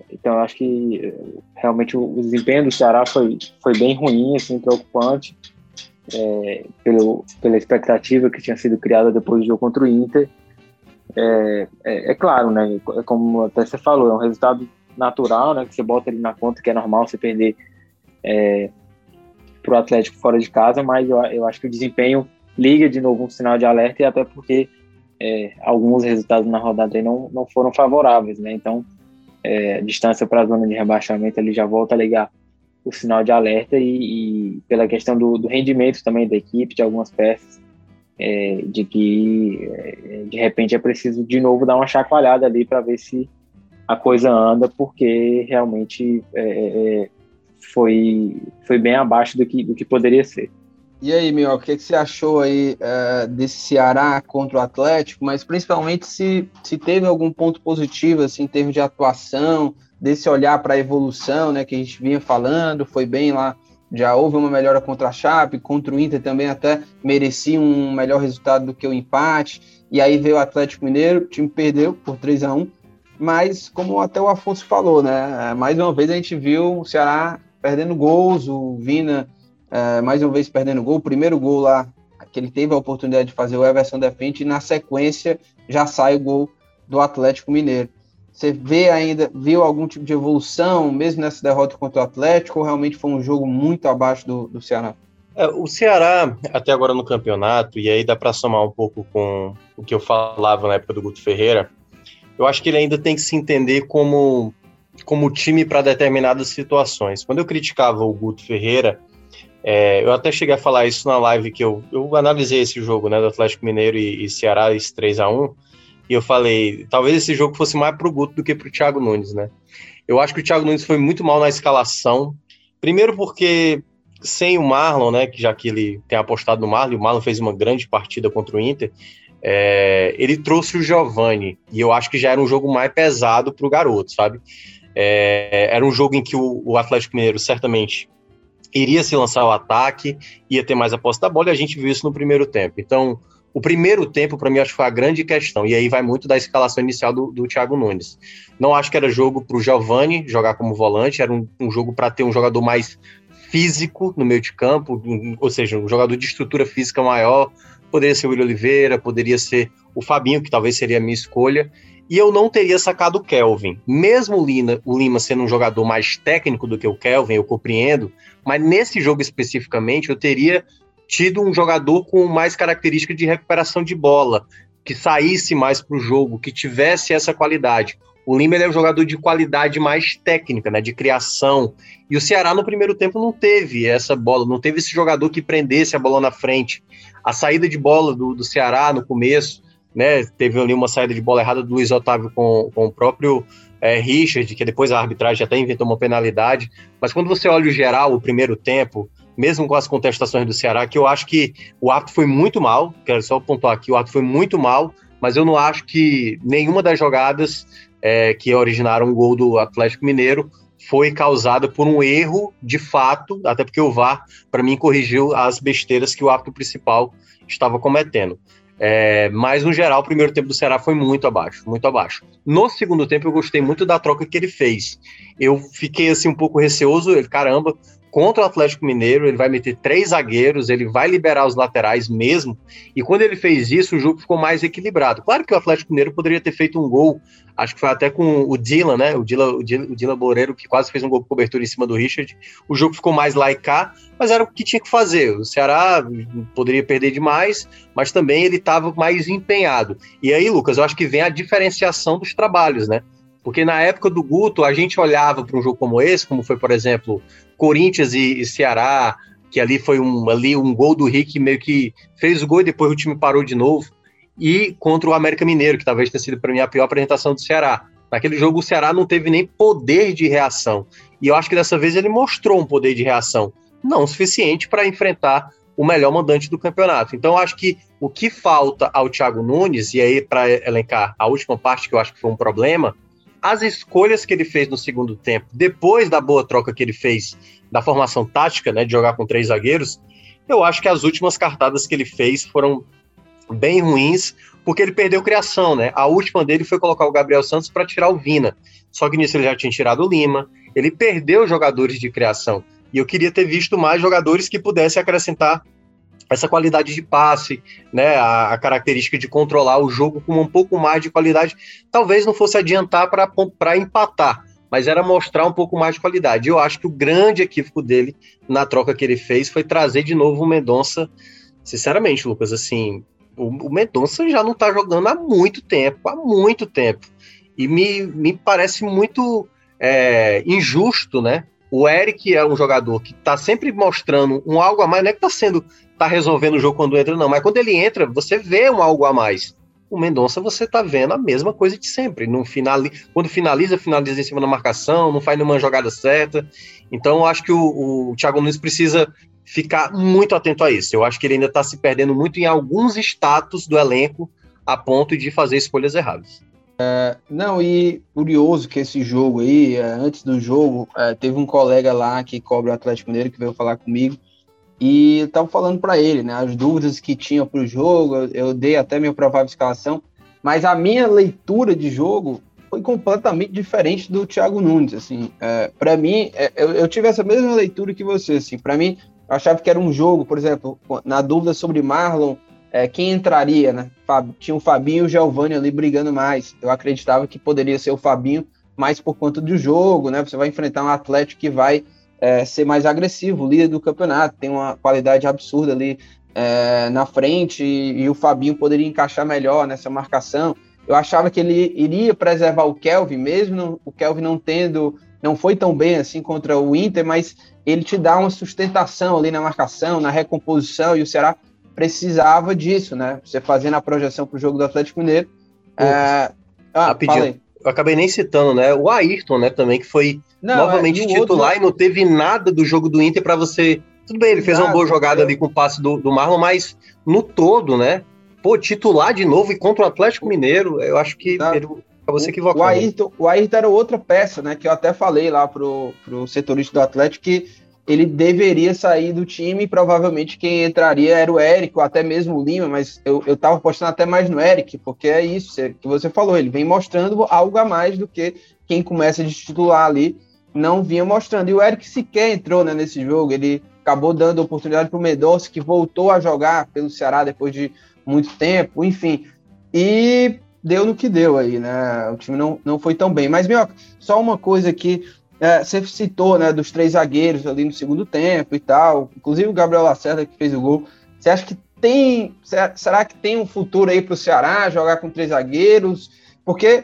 Então acho que é, realmente o, o, desempenho do Ceará foi, foi bem ruim, assim, preocupante, é, pelo, pela expectativa que tinha sido criada depois do jogo contra o Inter. É, é, é claro, né? Como até você falou, é um resultado natural, né? Que você bota ali na conta que é normal você perder é, para o Atlético fora de casa, mas eu, eu acho que o desempenho liga de novo um sinal de alerta e até porque é, alguns resultados na rodada aí não, não foram favoráveis, né? Então, é, distância para a zona de rebaixamento ele já volta a ligar o sinal de alerta e, e pela questão do, do, rendimento também da equipe, de algumas peças, é, de que é, de repente é preciso de novo dar uma chacoalhada ali para ver se a coisa anda, porque realmente é, é, foi, foi bem abaixo do que, do que poderia ser. E aí, meu, o que, que você achou aí uh, desse Ceará contra o Atlético, mas principalmente se, se teve algum ponto positivo, assim, em termos de atuação, desse olhar para a evolução, né, que a gente vinha falando, foi bem lá, já houve uma melhora contra a Chape, contra o Inter também até merecia um melhor resultado do que o empate, e aí veio o Atlético Mineiro, o time perdeu por 3 a 1 mas como até o Afonso falou, né, mais uma vez a gente viu o Ceará perdendo gols, o Vina é, mais uma vez perdendo gol. O primeiro gol lá, que ele teve a oportunidade de fazer o Everson defende, e na sequência já sai o gol do Atlético Mineiro. Você vê ainda, viu algum tipo de evolução, mesmo nessa derrota contra o Atlético, ou realmente foi um jogo muito abaixo do, do Ceará? É, o Ceará, até agora no campeonato, e aí dá para somar um pouco com o que eu falava na época do Guto Ferreira, eu acho que ele ainda tem que se entender como, como time para determinadas situações. Quando eu criticava o Guto Ferreira, é, eu até cheguei a falar isso na live que eu, eu analisei esse jogo, né, do Atlético Mineiro e, e Ceará, esse 3 a 1 e eu falei, talvez esse jogo fosse mais pro Guto do que pro Thiago Nunes, né? Eu acho que o Thiago Nunes foi muito mal na escalação, primeiro porque sem o Marlon, né, que já que ele tem apostado no Marlon, o Marlon fez uma grande partida contra o Inter, é, ele trouxe o Giovani, e eu acho que já era um jogo mais pesado pro garoto, sabe? É, era um jogo em que o, o Atlético Mineiro certamente iria se lançar o ataque, ia ter mais a da bola, e a gente viu isso no primeiro tempo. Então, o primeiro tempo, para mim, acho que foi a grande questão, e aí vai muito da escalação inicial do, do Thiago Nunes. Não acho que era jogo para o Giovani jogar como volante, era um, um jogo para ter um jogador mais físico no meio de campo, ou seja, um jogador de estrutura física maior. Poderia ser o William Oliveira, poderia ser o Fabinho, que talvez seria a minha escolha e eu não teria sacado o Kelvin. Mesmo o, Lina, o Lima sendo um jogador mais técnico do que o Kelvin, eu compreendo, mas nesse jogo especificamente eu teria tido um jogador com mais característica de recuperação de bola, que saísse mais para o jogo, que tivesse essa qualidade. O Lima é um jogador de qualidade mais técnica, né, de criação. E o Ceará no primeiro tempo não teve essa bola, não teve esse jogador que prendesse a bola na frente. A saída de bola do, do Ceará no começo né? Teve ali uma saída de bola errada do Luiz Otávio com, com o próprio é, Richard, que depois a arbitragem até inventou uma penalidade. Mas quando você olha o geral, o primeiro tempo, mesmo com as contestações do Ceará, que eu acho que o árbitro foi muito mal, quero só pontuar aqui, o árbitro foi muito mal, mas eu não acho que nenhuma das jogadas é, que originaram o gol do Atlético Mineiro foi causada por um erro de fato, até porque o VAR, para mim, corrigiu as besteiras que o árbitro principal estava cometendo. É, mas, no geral, o primeiro tempo do Ceará foi muito abaixo, muito abaixo. No segundo tempo, eu gostei muito da troca que ele fez. Eu fiquei, assim, um pouco receoso, caramba, contra o Atlético Mineiro, ele vai meter três zagueiros, ele vai liberar os laterais mesmo. E quando ele fez isso, o jogo ficou mais equilibrado. Claro que o Atlético Mineiro poderia ter feito um gol, acho que foi até com o Dylan, né? O Dylan, o Dylan, o Dylan Boreiro, que quase fez um gol de cobertura em cima do Richard. O jogo ficou mais lá e cá, mas era o que tinha que fazer. O Ceará poderia perder demais, mas também ele estava mais empenhado. E aí, Lucas, eu acho que vem a diferenciação dos trabalhos, né? Porque na época do Guto, a gente olhava para um jogo como esse, como foi, por exemplo, Corinthians e, e Ceará, que ali foi um, ali um gol do Rick, meio que fez o gol e depois o time parou de novo. E contra o América Mineiro, que talvez tenha sido para mim a pior apresentação do Ceará. Naquele jogo o Ceará não teve nem poder de reação. E eu acho que dessa vez ele mostrou um poder de reação, não suficiente para enfrentar o melhor mandante do campeonato. Então eu acho que o que falta ao Thiago Nunes, e aí para elencar a última parte que eu acho que foi um problema, as escolhas que ele fez no segundo tempo, depois da boa troca que ele fez da formação tática, né, de jogar com três zagueiros, eu acho que as últimas cartadas que ele fez foram bem ruins, porque ele perdeu criação, né? A última dele foi colocar o Gabriel Santos para tirar o Vina. Só que nisso ele já tinha tirado o Lima, ele perdeu jogadores de criação. E eu queria ter visto mais jogadores que pudessem acrescentar essa qualidade de passe, né, a, a, característica de controlar o jogo com um pouco mais de qualidade, talvez não fosse adiantar para empatar, mas era mostrar um pouco mais de qualidade. Eu acho que o grande equívoco dele na troca que ele fez foi trazer de novo o Mendonça sinceramente, Lucas, assim, o, o Mendonça já não tá jogando há muito tempo, há muito tempo. E me, me parece muito é, injusto, né? O Eric é um jogador que tá sempre mostrando um algo a mais, não é que tá sendo, tá resolvendo o jogo quando entra, não, mas quando ele entra, você vê um algo a mais. O Mendonça, você tá vendo a mesma coisa de sempre. Não finali... Quando finaliza, finaliza em cima da marcação, não faz nenhuma jogada certa. Então, eu acho que o, o Thiago Nunes precisa ficar muito atento a isso. Eu acho que ele ainda está se perdendo muito em alguns status do elenco a ponto de fazer escolhas erradas. É, não, e curioso que esse jogo aí, é, antes do jogo, é, teve um colega lá que cobra o Atlético Mineiro que veio falar comigo e eu tava falando para ele, né, as dúvidas que tinha para o jogo, eu, eu, dei até minha provável escalação, mas a minha leitura de jogo foi completamente diferente do Thiago Nunes, assim, é, para mim, é, eu, eu, tive essa mesma leitura que você, assim, para mim, eu achava que era um jogo, por exemplo, na dúvida sobre Marlon, é, quem entraria, né? Tinha o Fabinho e o Giovanni ali brigando mais. Eu acreditava que poderia ser o Fabinho, mais por conta do jogo, né? Você vai enfrentar um Atlético que vai é, ser mais agressivo, líder do campeonato, tem uma qualidade absurda ali é, na frente e, e, o Fabinho poderia encaixar melhor nessa marcação. Eu achava que ele iria preservar o Kelvin, mesmo o Kelvin não tendo não foi tão bem assim contra o Inter, mas ele te dá uma sustentação ali na marcação, na recomposição, e o Ceará precisava disso, né? Você fazendo a projeção para o jogo do Atlético Mineiro. É... Ah. Eu acabei nem citando, né? O Ayrton, né, também, que foi não, novamente é, titular outro... e não teve nada do jogo do Inter para você. Tudo bem, ele fez uma boa jogada ali com o passe do, do Marlon, mas no todo, né? Pô, titular de novo e contra o Atlético Mineiro, eu acho que ele acabou se equivocando. O Ayrton, o Ayrton era outra peça, né? Que eu até falei lá pro, pro setorista do Atlético que ele deveria sair do time e provavelmente quem entraria era o Eric, ou até mesmo o Lima, mas eu, eu tava apostando até mais no Eric, porque é isso que você falou, ele vem mostrando algo a mais do que quem começa de titular ali não vinha mostrando. E o Eric sequer entrou né, nesse jogo, ele acabou dando oportunidade para o Mendonça, que voltou a jogar pelo Ceará depois de muito tempo, enfim. E deu no que deu aí, né? O time não, não foi tão bem. Mas, meu, só uma coisa aqui. É, você citou, né, dos três zagueiros ali no segundo tempo e tal. Inclusive o Gabriel Lacerda que fez o gol. Você acha que tem. Será que tem um futuro aí para o Ceará jogar com três zagueiros? Porque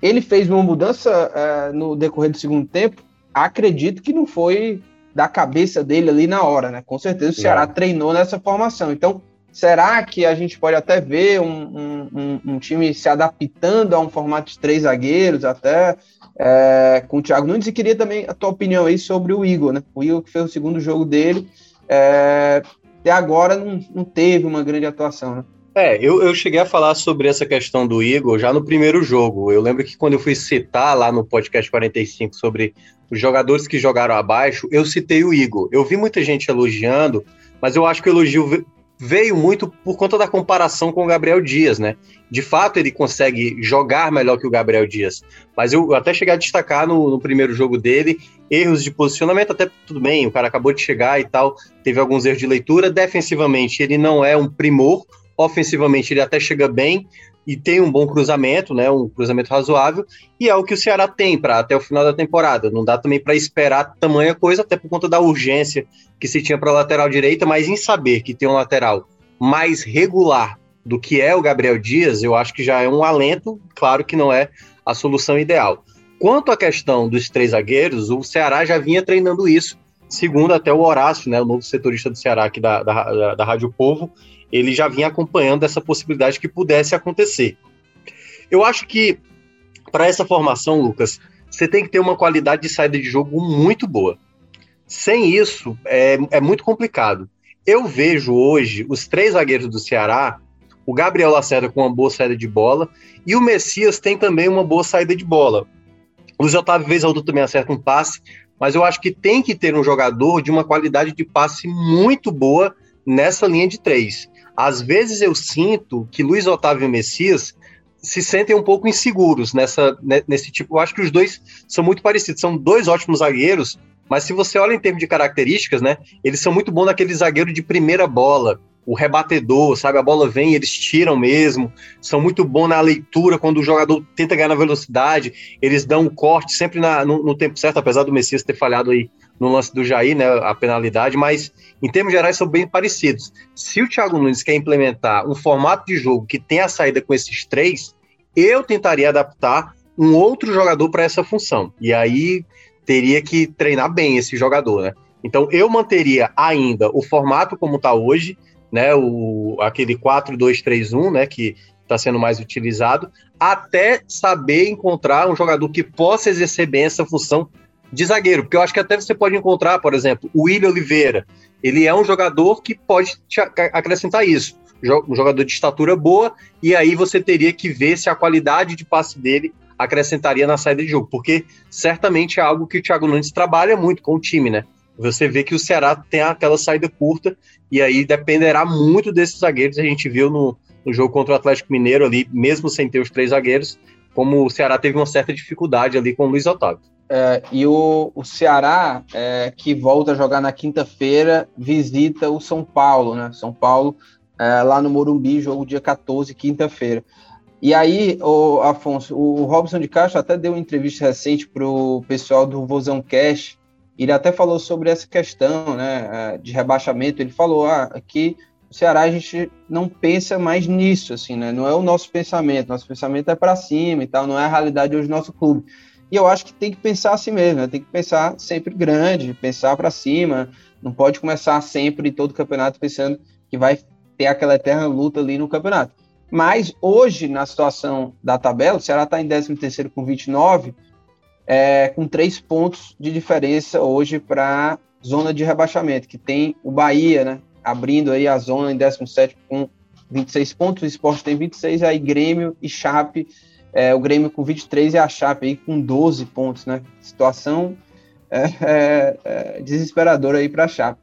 ele fez uma mudança é, no decorrer do segundo tempo. Acredito que não foi da cabeça dele ali na hora, né? Com certeza o Ceará não. treinou nessa formação. Então, Será que a gente pode até ver um, um, um time se adaptando a um formato de três zagueiros, até é, com o Thiago Nunes? E queria também a tua opinião aí sobre o Igor, né? O Igor que fez o segundo jogo dele, é, até agora não, não teve uma grande atuação, né? É, eu, eu cheguei a falar sobre essa questão do Igor já no primeiro jogo. Eu lembro que quando eu fui citar lá no podcast 45 sobre os jogadores que jogaram abaixo, eu citei o Igor. Eu vi muita gente elogiando, mas eu acho que o elogio veio muito por conta da comparação com o Gabriel Dias, né? De fato, ele consegue jogar melhor que o Gabriel Dias. Mas eu até cheguei a destacar no, no, primeiro jogo dele erros de posicionamento, até tudo bem, o cara acabou de chegar e tal, teve alguns erros de leitura. Defensivamente, ele não é um primor, ofensivamente, ele até chega bem e tem um bom cruzamento, né? Um cruzamento razoável, e é o que o Ceará tem para até o final da temporada. Não dá também para esperar tamanha coisa, até por conta da urgência que se tinha para a lateral direita, mas em saber que tem um lateral mais regular do que é o Gabriel Dias, eu acho que já é um alento, claro que não é a solução ideal. Quanto à questão dos três zagueiros, o Ceará já vinha treinando isso, segundo até o Horácio, né, o novo setorista do Ceará aqui da, da, da Rádio Povo, ele já vinha acompanhando essa possibilidade que pudesse acontecer. Eu acho que para essa formação, Lucas, você tem que ter uma qualidade de saída de jogo muito boa. Sem isso, é, é muito complicado. Eu vejo hoje os três zagueiros do Ceará, o Gabriel Lacerda com uma boa saída de bola e o Messias tem também uma boa saída de bola. O Luiz Otávio, vez também acerta um passe, mas eu acho que tem que ter um jogador de uma qualidade de passe muito boa nessa linha de três. Às vezes eu sinto que Luiz Otávio e Messias se sentem um pouco inseguros nessa, nesse tipo. Eu acho que os dois são muito parecidos, são dois ótimos zagueiros, mas se você olha em termos de características, né, eles são muito bons naquele zagueiro de primeira bola, o rebatedor, sabe? A bola vem, eles tiram mesmo, são muito bons na leitura quando o jogador tenta ganhar na velocidade, eles dão um corte sempre na, no, no, tempo certo, apesar do Messias ter falhado aí no lance do Jair, né? A penalidade, mas em termos gerais são bem parecidos. Se o Thiago Nunes quer implementar um formato de jogo que tenha a saída com esses três, eu tentaria adaptar um outro jogador para essa função. E aí teria que treinar bem esse jogador, né? Então eu manteria ainda o formato como está hoje, né? O, aquele 4-2-3-1, né? Que está sendo mais utilizado, até saber encontrar um jogador que possa exercer bem essa função de zagueiro, porque eu acho que até você pode encontrar, por exemplo, o William Oliveira. Ele é um jogador que pode acrescentar isso. Um jogador de estatura boa, e aí você teria que ver se a qualidade de passe dele acrescentaria na saída de jogo, porque certamente é algo que o Thiago Nunes trabalha muito com o time, né? Você vê que o Ceará tem aquela saída curta, e aí dependerá muito desses zagueiros. A gente viu no, no jogo contra o Atlético Mineiro ali, mesmo sem ter os três zagueiros, como o Ceará teve uma certa dificuldade ali com o Luiz Otávio. É, e o, o Ceará, é, que volta a jogar na quinta-feira, visita o São Paulo, né? São Paulo, é, lá no Morumbi, jogo dia 14, quinta-feira. E aí, o Afonso, o Robson de Castro até deu uma entrevista recente para o pessoal do Vozão Cash. Ele até falou sobre essa questão né, é, de rebaixamento. Ele falou ah, o Ceará a gente não pensa mais nisso, assim, né? Não é o nosso pensamento. Nosso pensamento é para cima e tal, não é a realidade hoje do nosso clube. E eu acho que tem que pensar assim mesmo, né? tem que pensar sempre grande, pensar para cima. Não pode começar sempre todo campeonato pensando que vai ter aquela eterna luta ali no campeonato. Mas hoje, na situação da tabela, o Ceará está em 13 com 29, é, com três pontos de diferença hoje para zona de rebaixamento, que tem o Bahia, né? Abrindo aí a zona em 17 com 26 pontos, o Sport tem 26, aí Grêmio e Chape é, o Grêmio com 23 e a Chape aí com 12 pontos, né? Situação é, é, é desesperadora aí para a Chape.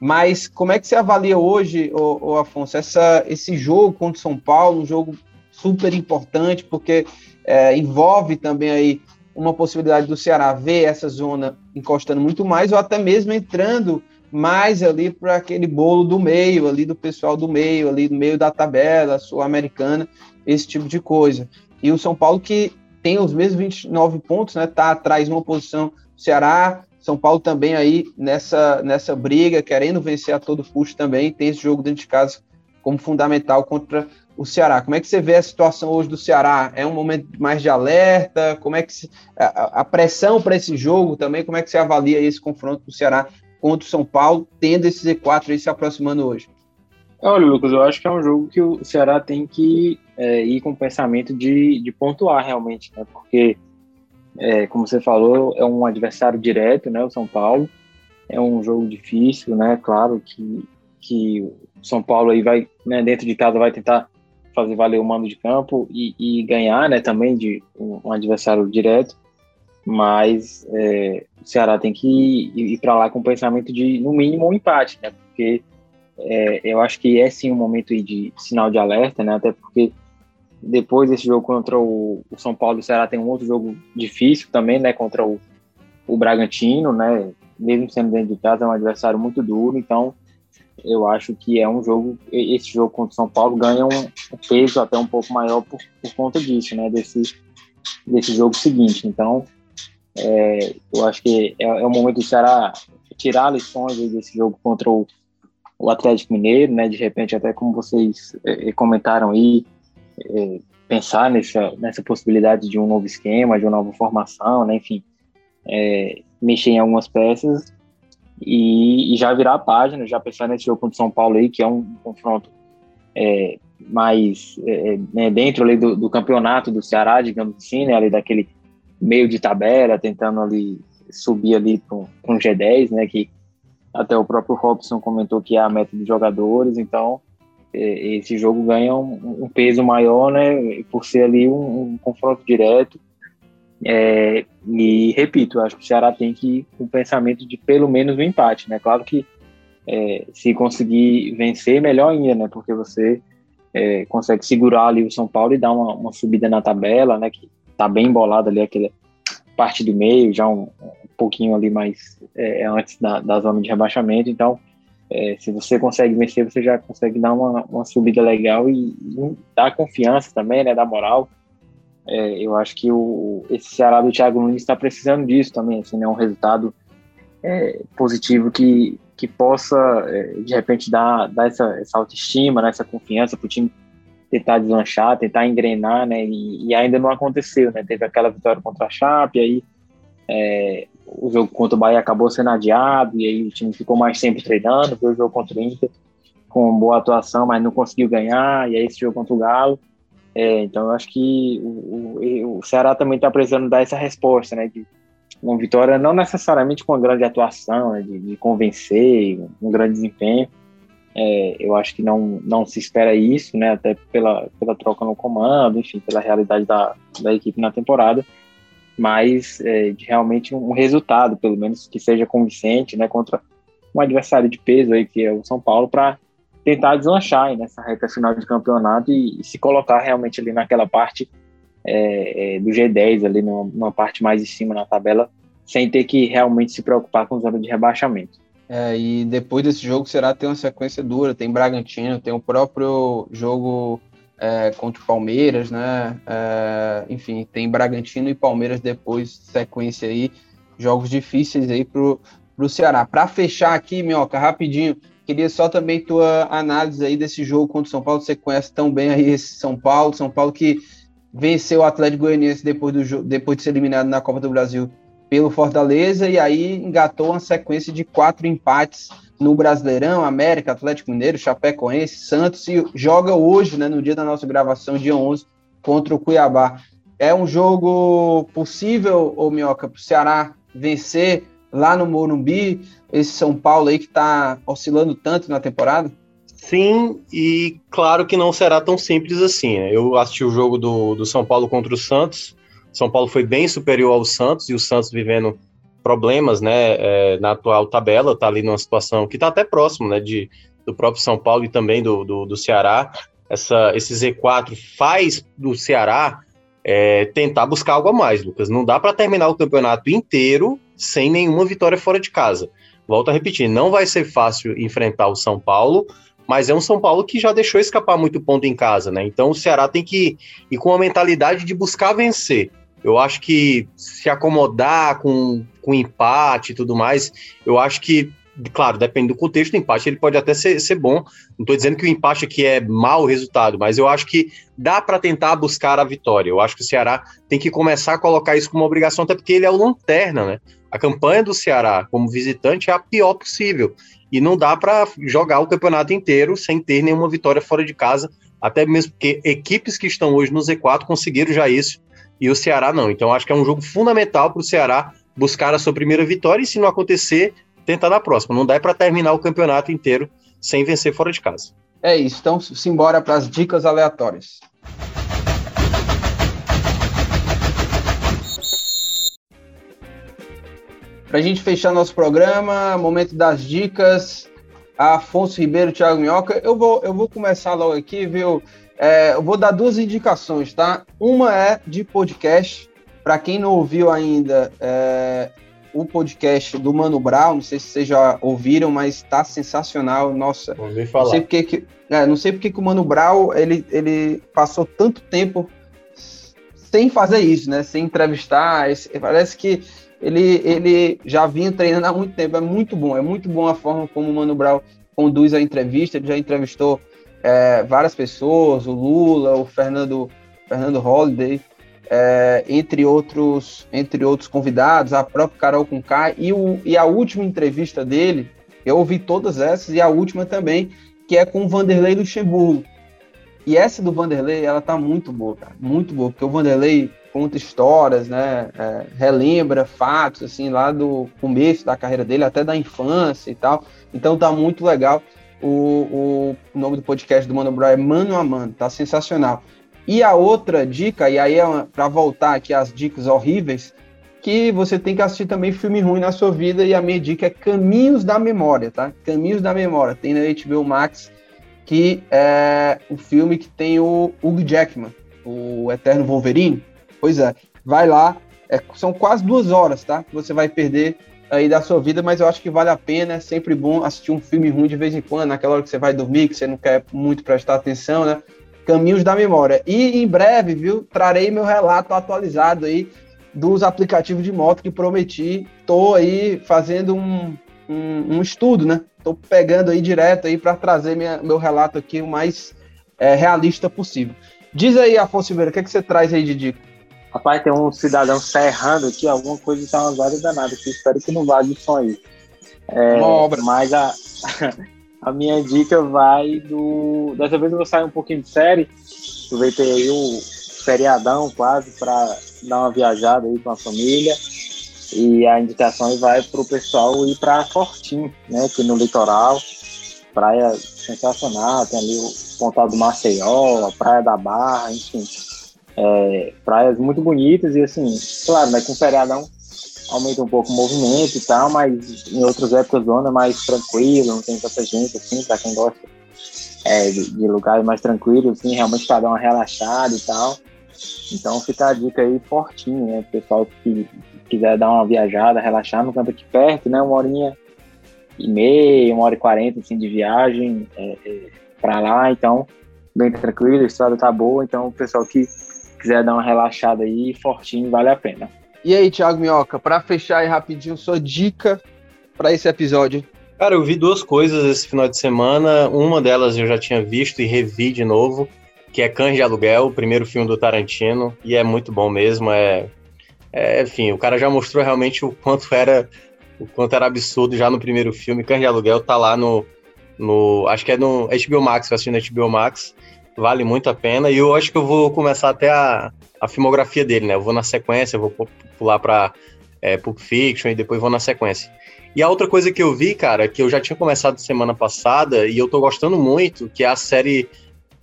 Mas como é que você avalia hoje, ô, ô Afonso, essa, esse jogo contra o São Paulo, um jogo super importante, porque é, envolve também aí uma possibilidade do Ceará ver essa zona encostando muito mais, ou até mesmo entrando mais ali para aquele bolo do meio, ali do pessoal do meio, ali do meio da tabela sul-americana, esse tipo de coisa. E o São Paulo que tem os mesmos 29 pontos, né? Tá atrás uma posição Ceará, São Paulo também aí nessa nessa briga, querendo vencer a todo custo também, tem esse jogo dentro de casa como fundamental contra o Ceará. Como é que você vê a situação hoje do Ceará? É um momento mais de alerta? Como é que se, a, a, pressão para esse jogo também? Como é que você avalia esse confronto do Ceará contra o São Paulo, tendo esse Z4 aí se aproximando hoje? Olha, Lucas, eu acho que é um jogo que o Ceará tem que é, ir com o pensamento de, de pontuar realmente, né? Porque, é, como você falou, é um adversário direto, né? O São Paulo. É um jogo difícil, né? Claro que, que o São Paulo aí vai, né, dentro de casa, vai tentar fazer valer o mando de campo e, e ganhar, né? Também de um, um adversário direto. Mas é, o Ceará tem que ir, ir para lá com o pensamento de, no mínimo, um empate, né? Porque é, eu acho que é sim um momento de sinal de alerta, né? Até porque depois desse jogo contra o, o São Paulo, o Ceará tem um outro jogo difícil também, né? Contra o, o Bragantino, né? Mesmo sendo dentro de casa, é um adversário muito duro. Então, eu acho que é um jogo. Esse jogo contra o São Paulo ganha um, peso até um pouco maior por, por conta disso, né? Desse, desse jogo seguinte. Então, é, eu acho que é, é o momento do Ceará tirar lições desse jogo contra o, o Atlético Mineiro, né? De repente, até como vocês é, comentaram aí, é, pensar nessa, nessa possibilidade de um novo esquema, de uma nova formação, né? enfim, é, mexer em algumas peças e, e, já virar a página, já pensar nesse jogo contra o São Paulo aí, que é um confronto é, mais é, né, dentro ali do, do, campeonato do Ceará, digamos assim, né, ali daquele meio de tabela, tentando ali subir ali um, um G10, né, que até o próprio Robson comentou que é a meta dos jogadores, então é, esse jogo ganha um, um, peso maior, né, por ser ali um, um confronto direto. É, e repito, acho que o Ceará tem que ir com o pensamento de pelo menos um empate, né? Claro que é, se conseguir vencer, melhor ainda, né? Porque você é, consegue segurar ali o São Paulo e dar uma, uma, subida na tabela, né? Que tá bem embolada ali aquela parte do meio, já um, um pouquinho ali mais é, antes da, da zona de rebaixamento. Então, é, se você consegue vencer, você já consegue dar uma, uma subida legal e, e dar confiança também, né, dar moral. É, eu acho que o, esse Ceará do Thiago Nunes está precisando disso também, assim, né, um resultado é, positivo que, que possa, é, de repente, dar, dar essa, essa autoestima, né, essa confiança para o time tentar deslanchar, tentar engrenar, né, e, e, ainda não aconteceu, né, teve aquela vitória contra a Chape, aí é, o jogo contra o Bahia acabou sendo adiado, e aí o time ficou mais tempo treinando, foi o jogo contra o Inter com boa atuação, mas não conseguiu ganhar, e aí esse jogo contra o Galo, é, então eu acho que o, o, o Ceará também está precisando dar essa resposta, né, de uma vitória não necessariamente com uma grande atuação, né, de, de, convencer, um grande desempenho, é, eu acho que não, não se espera isso, né, até pela, pela troca no comando, enfim, pela realidade da, da equipe na temporada, mas é, de realmente um resultado, pelo menos que seja convincente, né, contra um adversário de peso aí que é o São Paulo para tentar deslanchar nessa reta final de campeonato e, e, se colocar realmente ali naquela parte é, é, do G10 ali numa, numa, parte mais de cima na tabela, sem ter que realmente se preocupar com zona de rebaixamento. É, e depois desse jogo será ter uma sequência dura, tem Bragantino, tem o próprio jogo é, contra o Palmeiras, né? É, enfim, tem Bragantino e Palmeiras depois, sequência aí, jogos difíceis aí pro, pro Ceará. Para fechar aqui, Minhoca, rapidinho, queria só também tua análise aí desse jogo contra o São Paulo, você conhece tão bem aí esse São Paulo, São Paulo que venceu o Atlético Goianiense depois, do, depois de ser eliminado na Copa do Brasil pelo Fortaleza, e aí engatou uma sequência de quatro empates no Brasileirão, América, Atlético Mineiro, Chapecoense, Santos e joga hoje, né, no dia da nossa gravação, dia 11, contra o Cuiabá. É um jogo possível, ô Minhoca, para o Ceará vencer lá no Morumbi, esse São Paulo aí que está oscilando tanto na temporada? Sim, e claro que não será tão simples assim. Né? Eu assisti o jogo do, do São Paulo contra o Santos. São Paulo foi bem superior ao Santos e o Santos vivendo problemas, né, é, na atual tabela, tá ali numa situação que tá até próximo, né, de, do próprio São Paulo e também do, do, do Ceará. Essa, esse Z4 faz do Ceará é, tentar buscar algo a mais, Lucas. Não dá para terminar o campeonato inteiro sem nenhuma vitória fora de casa. Volto a repetir, não vai ser fácil enfrentar o São Paulo, mas é um São Paulo que já deixou escapar muito ponto em casa, né? Então o Ceará tem que ir com a mentalidade de buscar vencer. Eu acho que se acomodar com, com empate e tudo mais, eu acho que, claro, depende do contexto empate, ele pode até ser, ser bom. Não estou dizendo que o empate aqui é mau resultado, mas eu acho que dá para tentar buscar a vitória. Eu acho que o Ceará tem que começar a colocar isso como obrigação, até porque ele é o lanterna, né? A campanha do Ceará como visitante é a pior possível. E não dá para jogar o campeonato inteiro sem ter nenhuma vitória fora de casa, até mesmo porque equipes que estão hoje no Z4 conseguiram já isso e o Ceará não. Então acho que é um jogo fundamental para o Ceará buscar a sua primeira vitória e se não acontecer, tentar na próxima. Não dá para terminar o campeonato inteiro sem vencer fora de casa. É isso. Então, simbora para as dicas aleatórias. Para a gente fechar nosso programa, momento das dicas. Afonso Ribeiro, Thiago Minhoca. Eu vou, eu vou começar logo aqui, viu? É, eu vou dar duas indicações, tá? Uma é de podcast. Para quem não ouviu ainda, é, o podcast do Mano Brown, não sei se vocês já ouviram, mas está sensacional. Nossa, Ouvi falar. Não sei porque que, é, não sei porque que o Mano Brown ele, ele passou tanto tempo sem fazer isso, né? Sem entrevistar. Parece que ele, ele já vinha treinando há muito tempo. É muito bom, é muito bom a forma como o Mano Brown conduz a entrevista. Ele já entrevistou é, várias pessoas, o Lula, o Fernando, Fernando Holliday, é, entre, outros, entre outros convidados, a própria Carol Conká, e, o, e a última entrevista dele, eu ouvi todas essas, e a última também, que é com o Vanderlei Luxemburgo. E essa do Vanderlei, ela tá muito boa, cara, muito boa, porque o Vanderlei conta histórias, né, é, relembra fatos, assim, lá do começo da carreira dele, até da infância e tal, então tá muito legal. O, o nome do podcast do Mano Brown é Mano a Mano, tá sensacional. E a outra dica, e aí é para voltar aqui às dicas horríveis, que você tem que assistir também filme ruim na sua vida, e a minha dica é Caminhos da Memória, tá? Caminhos da Memória, tem na HBO Max, que é o filme que tem o Hugh Jackman, o Eterno Wolverine. Pois é, vai lá, é, são quase duas horas, tá? Que você vai perder aí da sua vida, mas eu acho que vale a pena, é sempre bom assistir um filme ruim de vez em quando, naquela hora que você vai dormir, que você não quer muito prestar atenção, né? Caminhos da Memória. E em breve, viu, trarei meu relato atualizado aí dos aplicativos de moto que prometi. Tô aí fazendo um, um, um estudo, né? Tô pegando aí direto aí para trazer minha, meu relato aqui o mais é, realista possível. Diz aí, Afonso Ribeiro, o que, é que você traz aí de dica? Rapaz, tem um cidadão que está errando aqui, alguma coisa está uma vaga danada aqui. Espero que não vá de som aí. É, uma obra. Mas a, a minha dica vai do. Dessa vez eu vou sair um pouquinho de série. Aproveitei aí o feriadão quase para dar uma viajada aí com a família. E a indicação vai para o pessoal ir para Fortim, né? Aqui no litoral. Praia sensacional, tem ali o Pontado do Maceió, a Praia da Barra, enfim é, praias muito bonitas e assim, claro, né, com feriadão aumenta um pouco o movimento e tal, mas em outras épocas do ano é mais tranquilo, não tem tanta gente assim, para quem gosta é, de, de, lugares mais tranquilos, assim, realmente para dar uma relaxada e tal. Então fica a dica aí fortinho, né? Pessoal que quiser dar uma viajada, relaxar no canto aqui perto, né? Uma horinha e meia, uma hora e quarenta assim, de viagem é, é, para lá, então bem tranquilo, a estrada tá boa, então o pessoal que quiser dar uma relaxada aí, fortinho, vale a pena. E aí, Thiago Minhoca, para fechar aí rapidinho, sua dica para esse episódio? Cara, eu vi duas coisas esse final de semana. Uma delas eu já tinha visto e revi de novo, que é Cães de Aluguel, o primeiro filme do Tarantino, e é muito bom mesmo. É, é, enfim, o cara já mostrou realmente o quanto era o quanto era absurdo já no primeiro filme. Cães de Aluguel tá lá no, no acho que é no HBO Max, eu assisti no HBO Max vale muito a pena. E eu acho que eu vou começar até a, a filmografia dele, né? Eu vou na sequência, vou pular para é, Pulp Fiction e depois vou na sequência. E a outra coisa que eu vi, cara, que eu já tinha começado semana passada e eu tô gostando muito, que é a série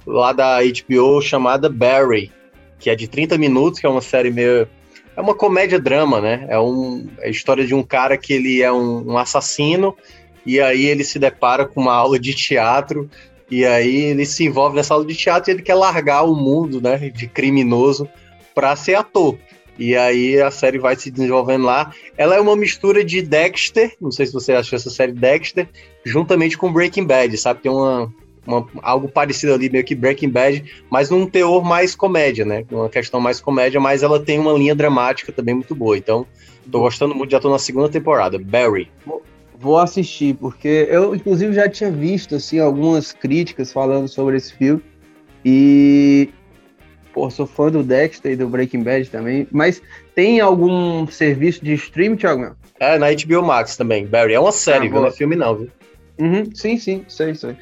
lá da HBO chamada Barry, que é de 30 minutos, que é uma série meio. É uma comédia-drama, né? É, um, é a história de um cara que ele é um, um assassino e aí ele se depara com uma aula de teatro e aí ele se envolve nessa aula de teatro e ele quer largar o mundo, né, de criminoso para ser ator. E aí a série vai se desenvolvendo lá. Ela é uma mistura de Dexter, não sei se você achou essa série Dexter, juntamente com Breaking Bad, sabe? Tem uma, uma, algo parecido ali, meio que Breaking Bad, mas num teor mais comédia, né? Uma questão mais comédia, mas ela tem uma linha dramática também muito boa. Então, tô gostando muito, já tô na segunda temporada. Barry. Vou assistir, porque eu, inclusive, já tinha visto assim, algumas críticas falando sobre esse filme. E. Pô, sou fã do Dexter e do Breaking Bad também. Mas tem algum serviço de streaming, Thiago? É, na HBO Max também, Barry. É uma série, ah, viu? Não é filme, não, viu? Uhum, sim, sim, sei, sei.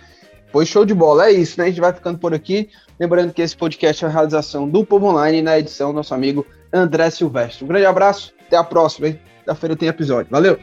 Pois show de bola, é isso, né? A gente vai ficando por aqui. Lembrando que esse podcast é a realização do Povo Online e na edição nosso amigo André Silvestre. Um grande abraço, até a próxima, hein? Da feira tem episódio. Valeu!